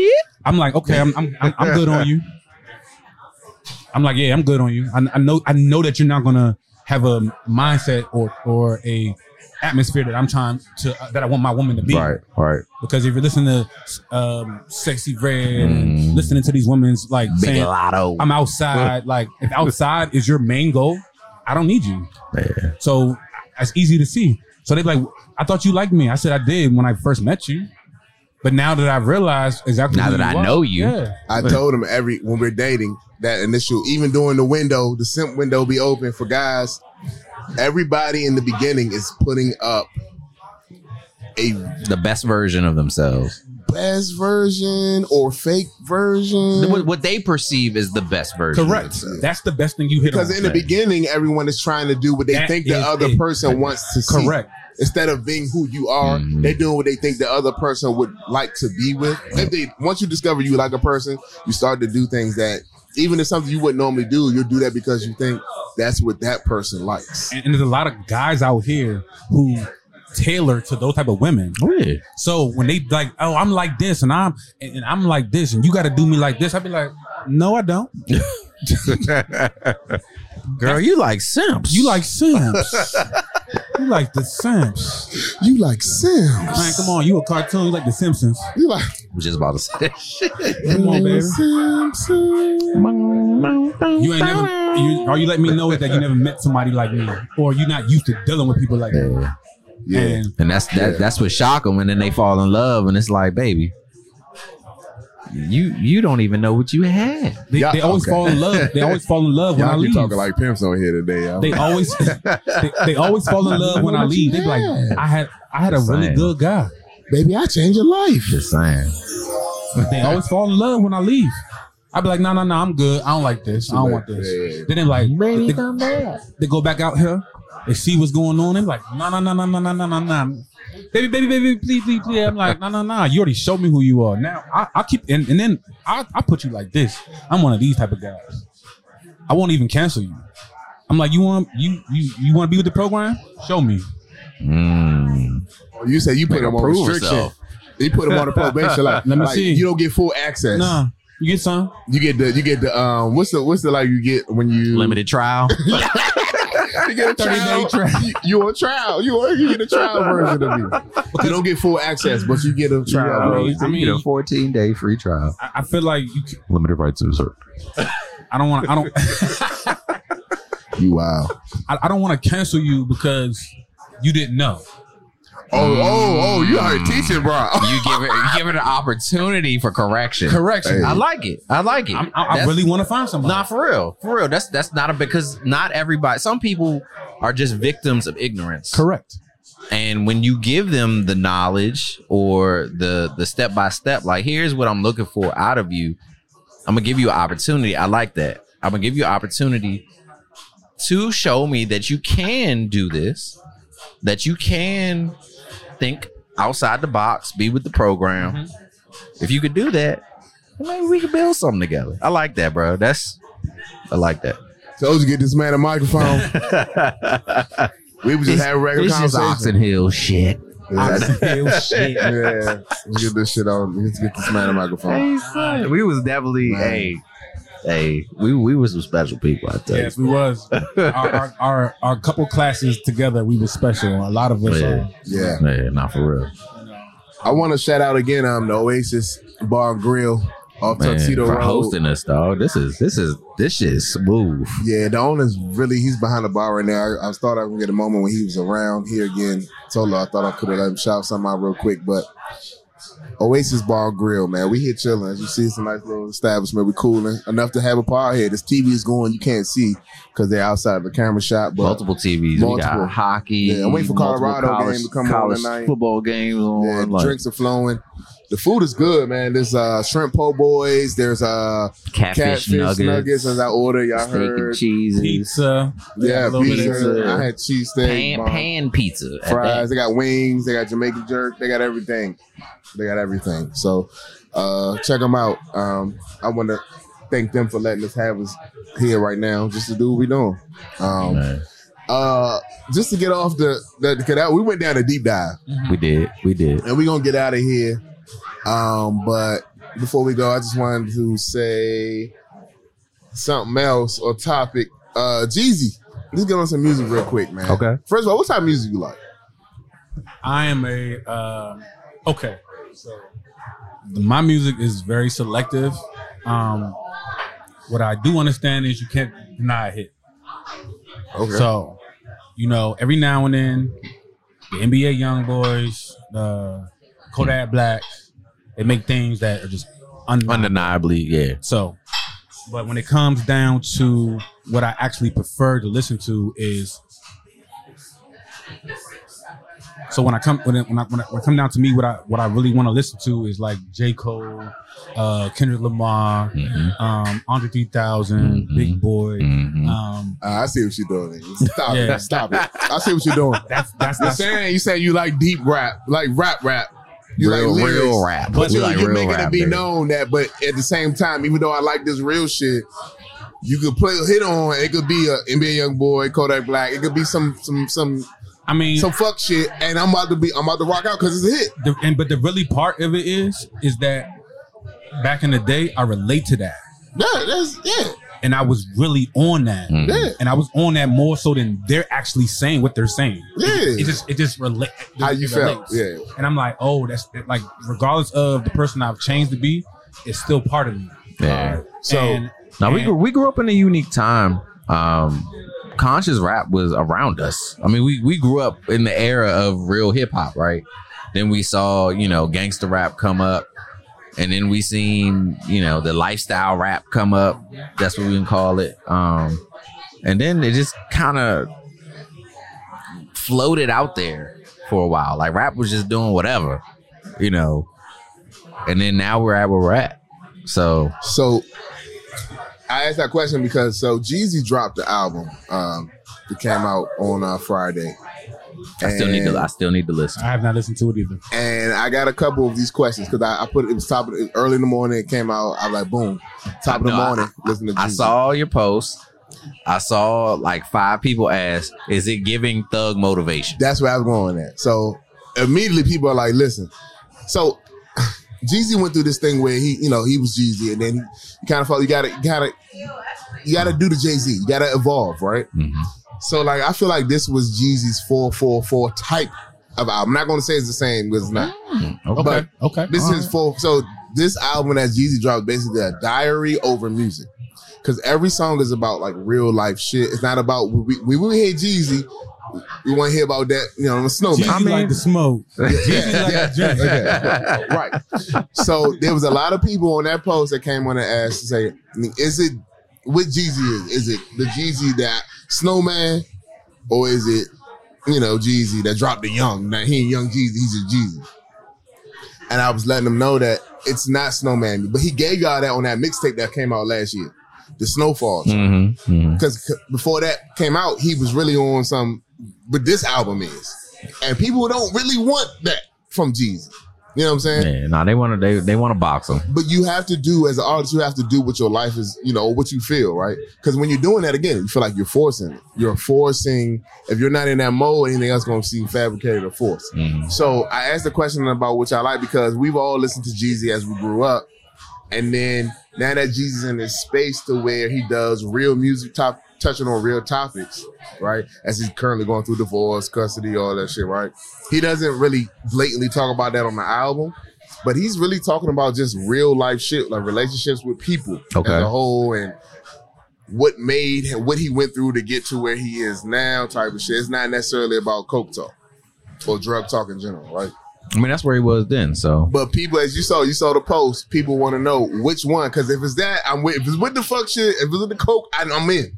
I'm like okay, I'm I'm I'm, I'm good on you. <laughs> I'm like yeah, I'm good on you. I, I know I know that you're not gonna have a mindset or or a atmosphere that I'm trying to uh, that I want my woman to be right, right. because if you're listening to um, Sexyy Red Mm. listening to these women's like Big saying, Latto. I'm outside, <laughs> like if outside is your main goal, I don't need you. Yeah. So it's easy to see. So they're like, I thought you liked me. I said I did when I first met you. But now that I've realized exactly Now who that you I are, know you. yeah. I told him every when we're dating that initial, even during the window, the simp window be open for guys. Everybody in the beginning is putting up a The best version of themselves. Best version or fake version. What, what they perceive is the best version. correct. That's the best thing you hit Because on. in the beginning, everyone is trying to do what they That think the other it. person wants to see. correct. Instead of being who you are, Mhm. they're doing what they think the other person would like to be with. If they once you discover you like a person, you start to do things that even if something you wouldn't normally do, you'll do that because you think that's what that person likes. And, and there's a lot of guys out here who tailor to those type of women. Oh, yeah. So when they like, oh, I'm like this, and I'm and, and I'm like this, and you got to do me like this, I'd be like, no, I don't. <laughs> Girl, you like simps. You like Sims. you like the Sims. You like Sims. Man, come on, you a cartoon, you like the Simpsons. You like was just about to say. Come on, baby. Simpsons. You ain't never. You, are you letting me know is that you never met somebody like me, or you not used to dealing with people like me? Yeah. Yeah. And And that's that, that's what shock them, and then they fall in love, and it's like, baby, you you don't even know what you had. they, they always okay. fall in love. They always fall in love <laughs> when I Y'all keep leave. talking like pimps on here today, y'all. they always <laughs> they, they always fall in love when I leave. They be like, I had I had a really Same. good guy. Baby, I changed your life. Just saying. They always fall in love when I leave. I'd be like, no, no, no, I'm good. I don't like this. I don't want this. Yeah, yeah. Then they're like, they, they go back out here. They see what's going on. They're like, no, no, no, no, no, no, no, no, no. Baby, baby, baby, please, please, please. I'm like, no, no, no. You already showed me who you are. Now I, I keep and, and then I, I put you like this. I'm one of these type of guys. I won't even cancel you. I'm like, you want you you you want to be with the program? Show me. Mm. Oh, You said you put Make him him on restriction. himself. You put him on the probation. Like, <laughs> Let me like, see. You don't get full access. Nah, you get some. You get the you get the um what's the what's the like you get when you Limited trial. <laughs> <laughs> you get a 30 day trial. trial. You, you on trial. You on- you get a trial version of me. You don't get full access, but you get a trial. bro. version. I mean- you get a 14 day free trial. I, I feel like you. c- Limited rights reserved. I don't want. to. I don't. <laughs> <laughs> You wow. I, I don't want to cancel you because you didn't know. Oh oh oh! You out here teaching, bro. You give it, you give it an opportunity for correction. Correction. Hey. I like it. I like it. I'm- I, I really want to find somebody. Nah, for real, for real. That's that's not a because not everybody. Some people are just victims of ignorance. Correct. And when you give them the knowledge or the the step by step, like here's what I'm looking for out of you, I'm gonna give you an opportunity. I like that. I'm gonna give you an opportunity to show me that you can do this, that you can think outside the box, be with the program. Mm-hmm. If you could do that, maybe we could build something together. I like that, bro. That's I like that. Told you get this man a microphone. <laughs> we was just having regular This is conversation. Oxon Hill shit. Yeah. Hell shit. yeah, let's get this shit on. Let's get this man a microphone. we was definitely Man. hey, hey, we we were some special people. I think. Yes, we was. <laughs> our, our, our our couple classes together, we was special. A lot of us. Yeah. are. Yeah. Yeah, not for real. I want to shout out again. Um, the Oasiz Bar and Grill off Man, Tuxedo for Road. hosting us, dog. This is this is this shit is smooth. Yeah, the owner's really he's behind the bar right now. I, I thought I would get a moment when he was around here again. Told her I thought I could have let him shout something out real quick, but Oasiz Bar Grill, man, we here chilling. As you see, it's a nice little establishment. We cooling enough to have a par here. This TV is going, you can't see because they're outside of the camera shot, but multiple TVs. We Multiple. got hockey. Yeah, I'm waiting for Colorado college, game to come on tonight. Football games on. yeah, like drinks are flowing. The food is good, man. There's uh shrimp po' boys. There's uh catfish, catfish nuggets, nuggets, as I order. Y'all steak and heard. cheeses, Pizza. Yeah, a little bit of pizza. pizza. I had cheesesteak, pan, bomb. pan pizza, fries. They got wings. They got Jamaican jerk. They got everything. They got everything. So uh, check them out. Um, I want to thank them for letting us have us here right now, just to do what we doing. Um, Man, uh, just to get off the the get out. We went down a deep dive, we did, we did. and we're gonna get out of here. Um, but before we go, I just wanted to say something else or topic. Uh, Jeezy, let's get on some music real quick, man. Okay. First of all, what type of music you like? I am a um, okay. So my music is very selective. Um, what I do understand is you can't deny a hit. Okay. So, you know, every now and then, the NBA YoungBoys, the Kodak Blacks, they make things that are just undeniable. Undeniably, yeah. So, but when it comes down to what I actually prefer to listen to is, so when I come when it, when I, when, I, when it come down to me, what I what I really want to listen to is like J Cole, uh, Kendrick Lamar, Mhm. um, Andre 3000, Mhm. Big Boi. Mhm. Um, Uh, I see what you're doing. Stop Yeah. it. Stop it. I see what you're doing. <laughs> that's that's You're that's saying you saying you like deep rap, like rap rap. You real, like lyrics, real rap. But you, like you're real making rap, it be baby. known that, but at the same time, even though I like this real shit, you could play a hit on. It could be a NBA YoungBoy, Kodak Black. It could be some some some I mean, some fuck shit, and I'm about to be I'm about to rock out because it's a hit. the, and but the really part of it is is that back in the day, I relate to that, Yeah, that's yeah, and I was really on that. Mhm. yeah, and I was on that more so than they're actually saying what they're saying. yeah. It just it just relate. How you felt? relates. Yeah. And I'm like, oh, that's like regardless of the person I've changed to be, it's still part of me. Yeah. So And, Now we grew, we grew up in a unique time. Um, conscious rap was around us. I mean, we we grew up in the era of real hip hop, right? Then we saw you know gangster rap come up, and then we seen you know the lifestyle rap come up. That's what we can call it. Um, and then it just kind of floated out there for a while. Like rap was just doing whatever, you know. And then now we're at where we're at. So So I asked that question because so Jeezy dropped the album um, that came out on uh, Friday. I still need to. I still need to listen. I have not listened to it either. And I got a couple of these questions because I, I put it, it was top of the, early in the morning. It came out. I was like, boom, top of the No, I- morning. listen to Jeezy. I saw your post. I saw like five people ask, "Is it giving thug motivation?" That's where I was going at. So immediately people are like, listen. So Jeezy went through this thing where he, you know, he was Jeezy, and then he, you kind of felt you gotta, you gotta, you gotta do the Jay Z. You gotta evolve, right? Mhm. So like, I feel like this was Jeezy's four four four type of album. I'm not gonna say it's the same because it's not. Okay. But Okay. this All is right. full. So this album that Jeezy dropped basically a diary over music, because every song is about like real life shit. It's not about we we, we hear Jeezy. We want to hear about that, you know, the snowman. Jeezy like the smoke. <laughs> Jeezy like yeah, <laughs> the okay. right. So there was a lot of people on that post that came on and asked to say, is it what Jeezy is? Is it the Jeezy that Snowman, or is it you know Jeezy that dropped the young? Now he ain't young Jeezy, he's a Jeezy. And I was letting them know that it's not Snowman, but he gave y'all that on that mixtape that came out last year, the SnoFall. Mhm, mhm. Because before that came out, he was really on some. But this album is, and people don't really want that from Jeezy. You know what I'm saying? Yeah, nah, they want to. They they want to box them. But you have to do as an artist, you have to do what your life is, you know, what you feel, right? Because when you're doing that again, you feel like you're forcing it. You're forcing. If you're not in that mode, anything else going to seem fabricated or forced. Mhm. So I asked the question about which y'all like because we've all listened to Jeezy as we grew up, and then now that Jeezy's in this space to where he does real music, top touching on real topics, right? As he's currently going through divorce, custody, all that shit, right? He doesn't really blatantly talk about that on the album, but he's really talking about just real life shit, like relationships with people Okay. as a whole, and what made him, what he went through to get to where he is now, type of shit. It's not necessarily about coke talk or drug talk in general, right? I mean, that's where he was then. So But people, as you saw, you saw the post. People want to know which one, because if it's that, I'm with. If it's with the fuck shit, if it's with the coke, I, I'm in.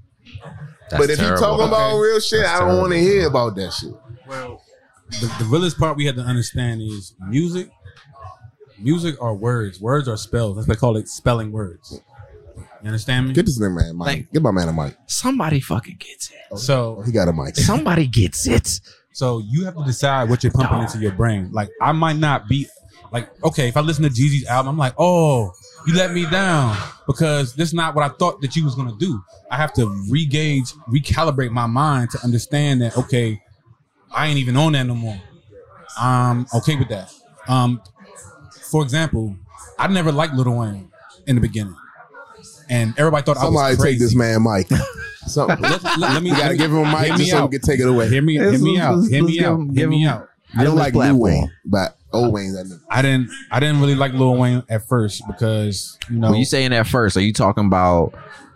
That's but if terrible. you talking about Okay. real shit, That's I don't want to hear about that shit. Well, the, the realest part we had to understand is music. Music are words. Words are spells. That's why they call it spelling words. You understand me? Get this nigga man, Mike. Like- Get my man a mic. somebody fucking gets it. Oh, So, oh, he got a mic. Somebody gets it. <laughs> so you have to decide what you're pumping into your brain. Like, I might not be like, okay, if I listen to Jeezy's album, I'm like, oh, you let me down because this is not what I thought that you was gonna do. I have to regauge, recalibrate my mind to understand that okay, I ain't even on that no more. I'm okay with that. Um, for example, I never liked Lil Wayne in the beginning, and everybody thought I Somebody was crazy. take this man Mike. <laughs> Something. Let, let- let me. You gotta me- give him a hear mic just so we can take it away. Hear me, hear me out. Hear me give out. Hear me out. I don't like a Lil. Wayne, but old Wayne's that nigga. I didn't. I didn't really like Lil Wayne at first because you know When you saying that first, are you talking about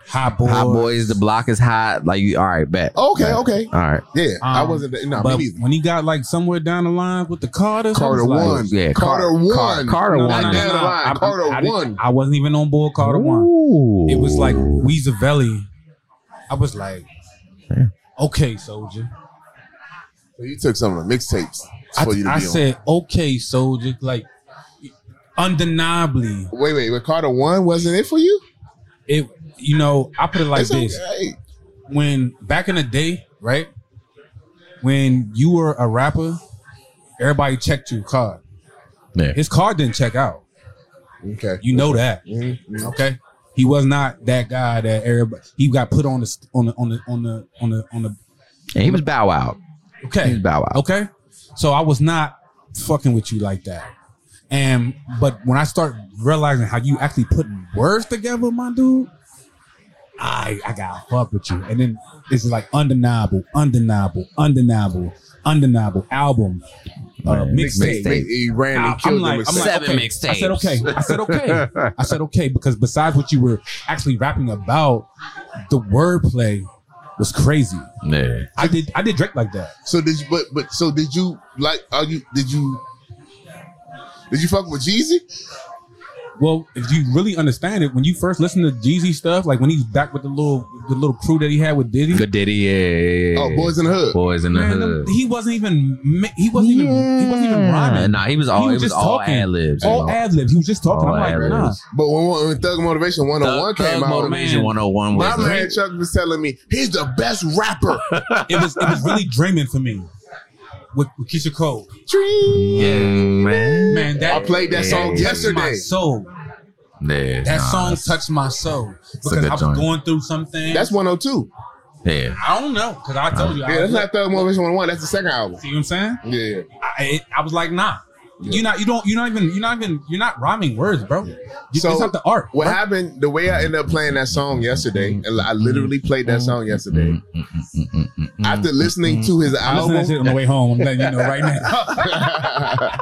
hot boys. hot boys? The block is hot. Like you, all right, bet. Okay, Bet. okay. All right. Yeah, I Um, wasn't. No, but me neither. when he got like somewhere down the line with the Carters, I Carter was like, one. yeah, Carter Car- one. Carter No, one. no, Not no, down no, line. I- Carter I, didn't- one. I wasn't even on board Carter one. Ooh. It was like Weezavelli. I was like, Yeah. okay, soldier. So you took some of the mixtapes I, for you to I be on. said, okay, soldier. Like, undeniably, Wait, wait, but Carter one wasn't it for you? it. You know, I put it like It's this. okay. when back in the day, right? When you were a rapper, everybody checked your card. Yeah. His card didn't check out. Okay. You know that. Mhm, mhm. Okay. He was not that guy that everybody he got put on the on the on the on the on the on the And he was Bow Wow. He okay. was Bow Wow. Okay. So I was not fucking with you like that. And but when I start realizing how you actually put words together, my dude, I I got fuck with you. And then this is like undeniable, undeniable, undeniable, undeniable album. Uh, Man, mixtape. mixtape. He ran and I- I'm killed like, him with I'm like, Seven okay. mixtapes. I said okay. I said okay. I said okay because besides what you were actually rapping about, the wordplay was crazy. Yeah. I did I did Drake like that. So did you? But but so did you? Like, are you? Did you? Did you fuck with Jeezy? Well, if you really understand it, when you first listen to Jeezy stuff, like when he's back with the little the little crew that he had with Diddy, Good Diddy, yeah, yeah, yeah. Oh, Boys in the Hood. Boys in the man, hood. he wasn't even he wasn't even he wasn't even rhyming. Nah, he was all. He it was was just all ad libs. All ad libs. He was just talking. All I'm like, nah. ad-libs. But when, when Thug Motivation 101 Thug, came Thug out, Motivation man. 101 my was man Chuck was telling me he's the best rapper. <laughs> It was it was really dreaming for me with, with Keyshia Cole. yeah, man. Man, that I played that Yeah, song yeah, touched yesterday. my soul. Yeah, That nah, song touched my soul because I was joint. going through something. That's 102. Yeah, I don't know because I told you. I Yeah, that's was, not Thug Motivation 101. That's the second album. see what I'm saying? Yeah. I, it, I was like, nah. You're not. You don't. You're not even. You're not even. You're not rhyming words, bro. You, So, it's not the art. What bro. happened, the way I ended up playing that song yesterday, mm-hmm. and I literally played that song yesterday. Mm-hmm. After listening to his I to album, on the way home. I'm letting you know right now. <laughs>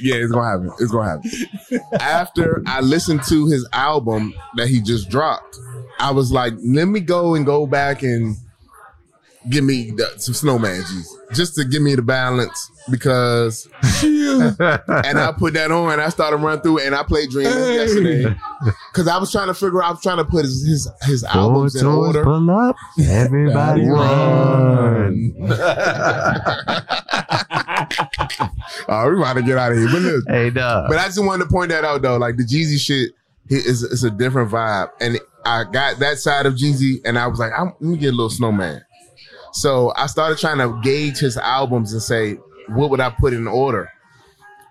yeah, it's gonna happen. It's gonna happen. After I listened to his album that he just dropped, I was like, let me go and go back and give me the, some snowman G's just to give me the balance because <laughs> and I put that on and I started running through it and I played Dreaming yesterday because I was trying to figure out I was trying to put his his, his albums in order. pull up, everybody <laughs> Run. <laughs> oh, we about to get out of here. But look, Hey, dog. but I just wanted to point that out though. Like the Jeezy shit is it's a different vibe. And I got that side of Jeezy and I was like, I'm, let me get a little snowman. So I started trying to gauge his albums and say, what would I put in order?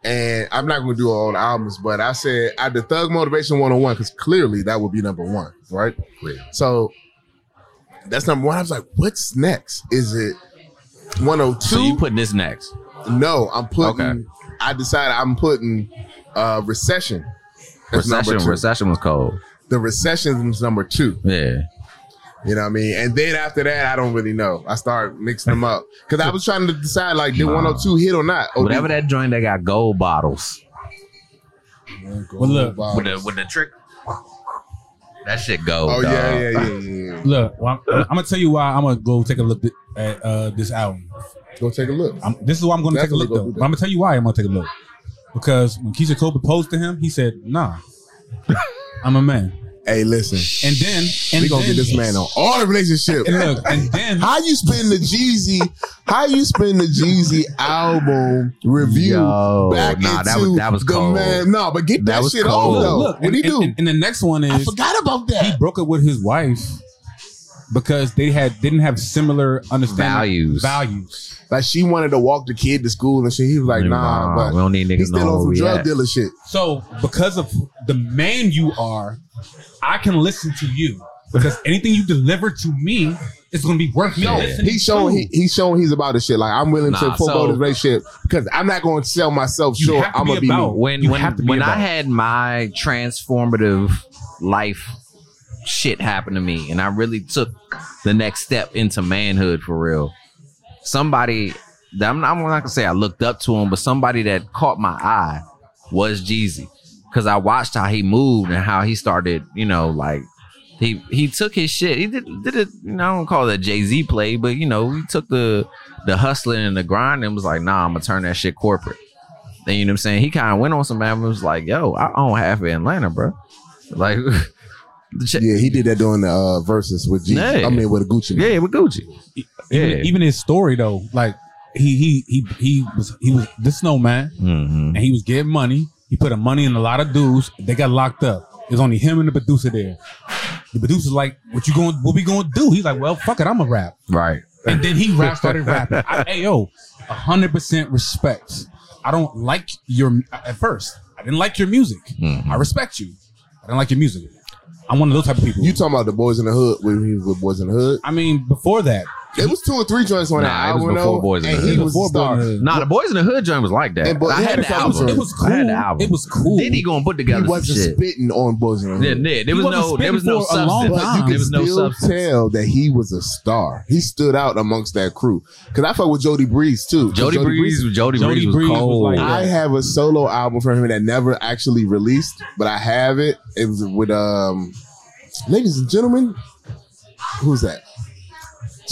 And I'm not gonna do all the albums, but I said I did Thug Motivation 101 because clearly that would be number one, right? So that's number one. I was like, what's next? Is it 102? So you putting this next? No, I'm putting. Okay. I decided I'm putting uh recession. Recession. Recession was cold. The recession was number two. Yeah. You know what I mean? And then after that, I don't really know. I start mixing them up because I was trying to decide like did 102 hit or not? Or Whatever that joint, they got gold bottles Well, look, with the with the trick. That shit gold. Oh dog. yeah, yeah, yeah, yeah, yeah. look. Well, I'm, I'm gonna tell you why. I'm gonna go take a look at uh, this album. Go take a look. I'm, this is why I'm going to take a look go though. do that. But I'm gonna tell you why I'm going to take a look because when Keyshia Cole proposed to him, he said, "Nah, <laughs> I'm a man." Hey, listen, And then, and we gonna then, get this man on all the relationship. And look, and then How you spend the Jeezy? How you spend the Jeezy album review Yo, back nah, into that was- that was the cold. man? No, but get that, That shit cold. on look, though. look, what and, he do? And, and the next one is I is forgot about that. he broke up with his wife because they had didn't have similar understanding Values. Values. Like she wanted to walk the kid to school and shit. He was like, nah, Nah, but we don't need niggas. he's niggas still knowing on where some drug at. dealer shit. So because of the man you are, I can listen to you because anything you deliver to me is going to be worth me Yeah. listening He's showing he, he's showing he's about the shit. Like I'm willing to Nah, forego so- this relationship because I'm not going to sell myself You short. have to I'm be gonna be me. when You when have to be when I about it. had my transformative life shit happen to me and I really took the next step into manhood for real. Somebody that I'm not, I'm not gonna say I looked up to him, but somebody that caught my eye was Jeezy. Cause I watched how he moved and how he started, you know, like he he took his shit. He did did it, you know, I don't call it a Jay-Z play, but you know, he took the the hustling and the grind and was like, nah, I'm gonna turn that shit corporate. Then you know what I'm saying? He kind of went on some albums like, yo, I own half of Atlanta, bro. Like <laughs> the shit- Yeah, he did that during the uh, Verzuz with G. Yeah. I mean, with Gucci. yeah, with Gucci. Even, Yeah. even his story though, like he he he he was he was the snowman Mm-hmm. and he was getting money. He put a money in a lot of dudes. They got locked up. There's only him and the producer there. The producer's like, "What you going? What we going to do?" He's like, "Well, fuck it, I'm a rap." Right. And then he rap started rapping. I, hey yo, hundred percent respect. I don't like your at first. I didn't like your music. Mhm. I respect you. I didn't like your music. I'm one of those type of people. You talking about the Boys in the Hood when he was with Boys in the Hood? I mean, before that, It was two or three joints on that Nah, it was album, before though, Boys in and the he Hood. was Before star. Boys in the Hood. Nah, the Boys in the Hood joint was like that. And Bo- I had had a the album. joints. it was cool. I had cool. the album. It was cool. Did he gonna put He together some wasn't shit? spitting on Boys in the Hood. Yeah, yeah, there was no, there was no spitting for a long substance. time. But you There can was no still substance. tell that he was a star. He stood out amongst that crew. Because I fuck with Jody Breeze too. Jody Breeze, Jody, Jody Breeze was Breeze was cold. like- I have a solo album from him that never actually released, but I have it. It was with um, ladies and gentlemen, who's that?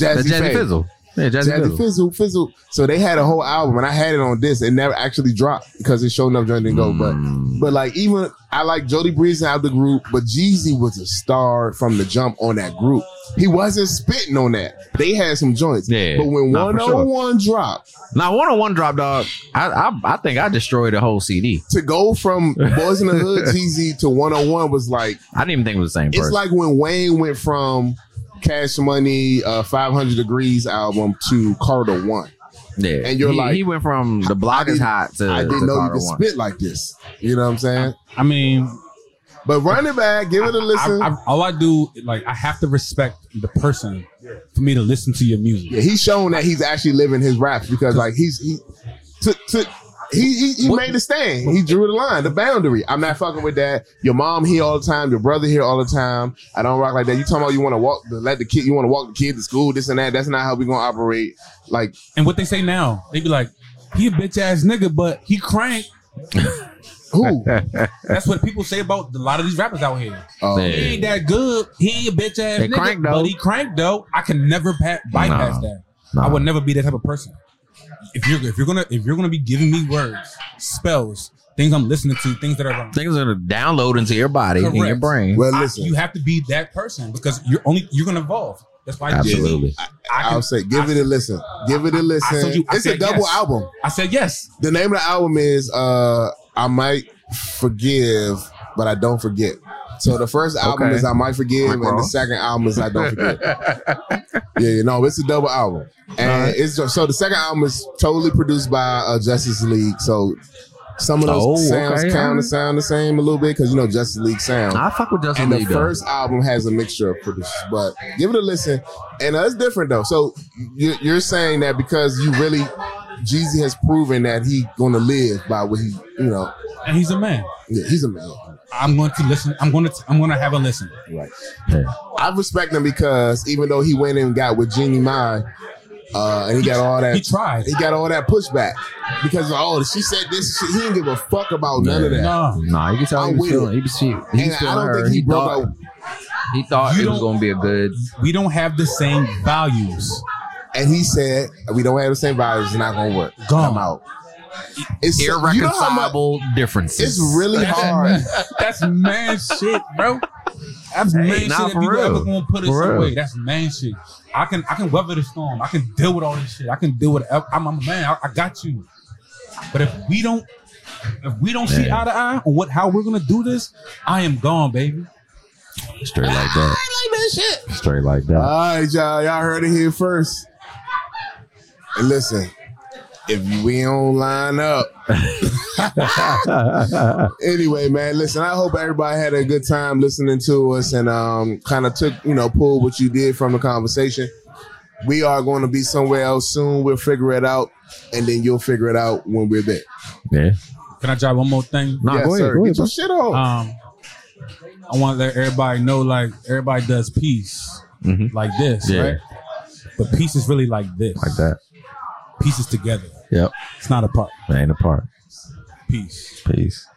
That's Jazzy, Jazzy Faye. Fizzle. Yeah, Jazzy Jazzy Fizzle. Fizzle, Fizzle. So they had a whole album, and I had it on this. It never actually dropped because it showed up joint didn't go. But Mm. but like even I like Jody Breeze out of the group, but Jeezy was a star from the jump on that group. He wasn't spitting on that. They had some joints. Yeah, But when one on one dropped, Now, one on one dropped, dog. I, I I think I destroyed the whole CD. to go from Boys in the Hood <laughs> Jeezy to 101 was like I didn't even think it was the same it's person. like when Wayne went from Cash Money, uh, 500 Degreez album to Carter One. yeah, and you're he, like, he went from the block is hot to I didn't know you could one. spit like this. You know what I'm saying? I mean, But run it back, give it a listen. I, I, all I do, like, I have to respect the person for me to listen to your music. yeah, he's shown that he's actually living his raps because like he's he to, to he he, he What- made the stand. He drew the line, the boundary. I'm not fucking with that. Your mom here all the time, your brother here all the time. I don't rock like that. You talking about you want to walk let the kid you want to walk the kid to school, this and that. That's not how we gonna operate. Like And what they say now, they be like, he a bitch ass nigga, but he crank. who? <laughs> That's what people say about a lot of these rappers out here. Oh, He ain't that good. He ain't a bitch ass They nigga, crank, though. but he crank though. I can never pa- bypass Nah. that. Nah. I would never be that type of person. If you're if you're gonna if you're gonna be giving me words, spells, things I'm listening to, things that are wrong. Things are gonna download into your body and your brain. Well, I- listen. you have to be that person because you're only you're gonna evolve. That's why Absolutely. I, can, I'll say, give it a listen. Give it a I told listen. you- I it's a said double yes. album. I said yes. The name of the album is uh I Might Forgive, but I Don't Forget. So the first album Okay. is I Might Forgive, Rick and the second album is I Don't <laughs> Forget. yeah, you know, it's a double album. And Alright. it's just, so the second album is totally produced by uh, Justice League. So some of those Oh, sounds okay, kind of sound the same a little bit because you know Justice League sound. I fuck with Justin And the League though. first album has a mixture of producers, but give it a listen. And uh, it's different though. So you- you're saying that because you really, Jeezy has proven that he going to live by what he, you know, And he's a man. yeah, he's a man. I'm going to listen. I'm going to I'm going to have a listen. Right. Yeah. I respect him because even though he went and got with Jeannie Mai, uh, and he got all that, He tried. he got all that pushback because oh, she said this. Shit. He didn't give a fuck about none of that. No. Nah, you can tell I'm he was with feeling. it. He was, he, he And was I feeling don't her. think he, He broke thought out. he thought You it was gonna be a good. We don't have the same values. And he said we don't have the same values. It's not gonna work. Gone. I'm out. It's you know how much- Irreconcilable differences. It's really hard. That's man shit, bro. That's man Hey, shit. nah, If you real. ever gonna put it For some real. way, that's man shit. I can I can weather the storm. I can deal with all this shit. I can deal with. I'm, I'm a man. I, I got you. But if we don't, if we don't see eye to eye on what how we're gonna do this, I am gone, baby. straight like that. like that shit. Straight like that. All right, y'all. Y'all heard it here first. And listen, if we don't line up, <laughs> anyway, man. Listen, I hope everybody had a good time listening to us and um, kind of took, you know, pulled what you did from the conversation. We are going to be somewhere else soon. We'll figure it out, and then you'll figure it out when we're there. yeah. Can I drop one more thing? Nah, yes, go ahead. sir. Go Get ahead, your bro. shit on. Um, I want to let everybody know, like everybody does peace Mhm. like this, Yeah. right? But peace is really like this. Like that. Pieces together. Yep. It's not apart. That ain't apart. Peace. Peace.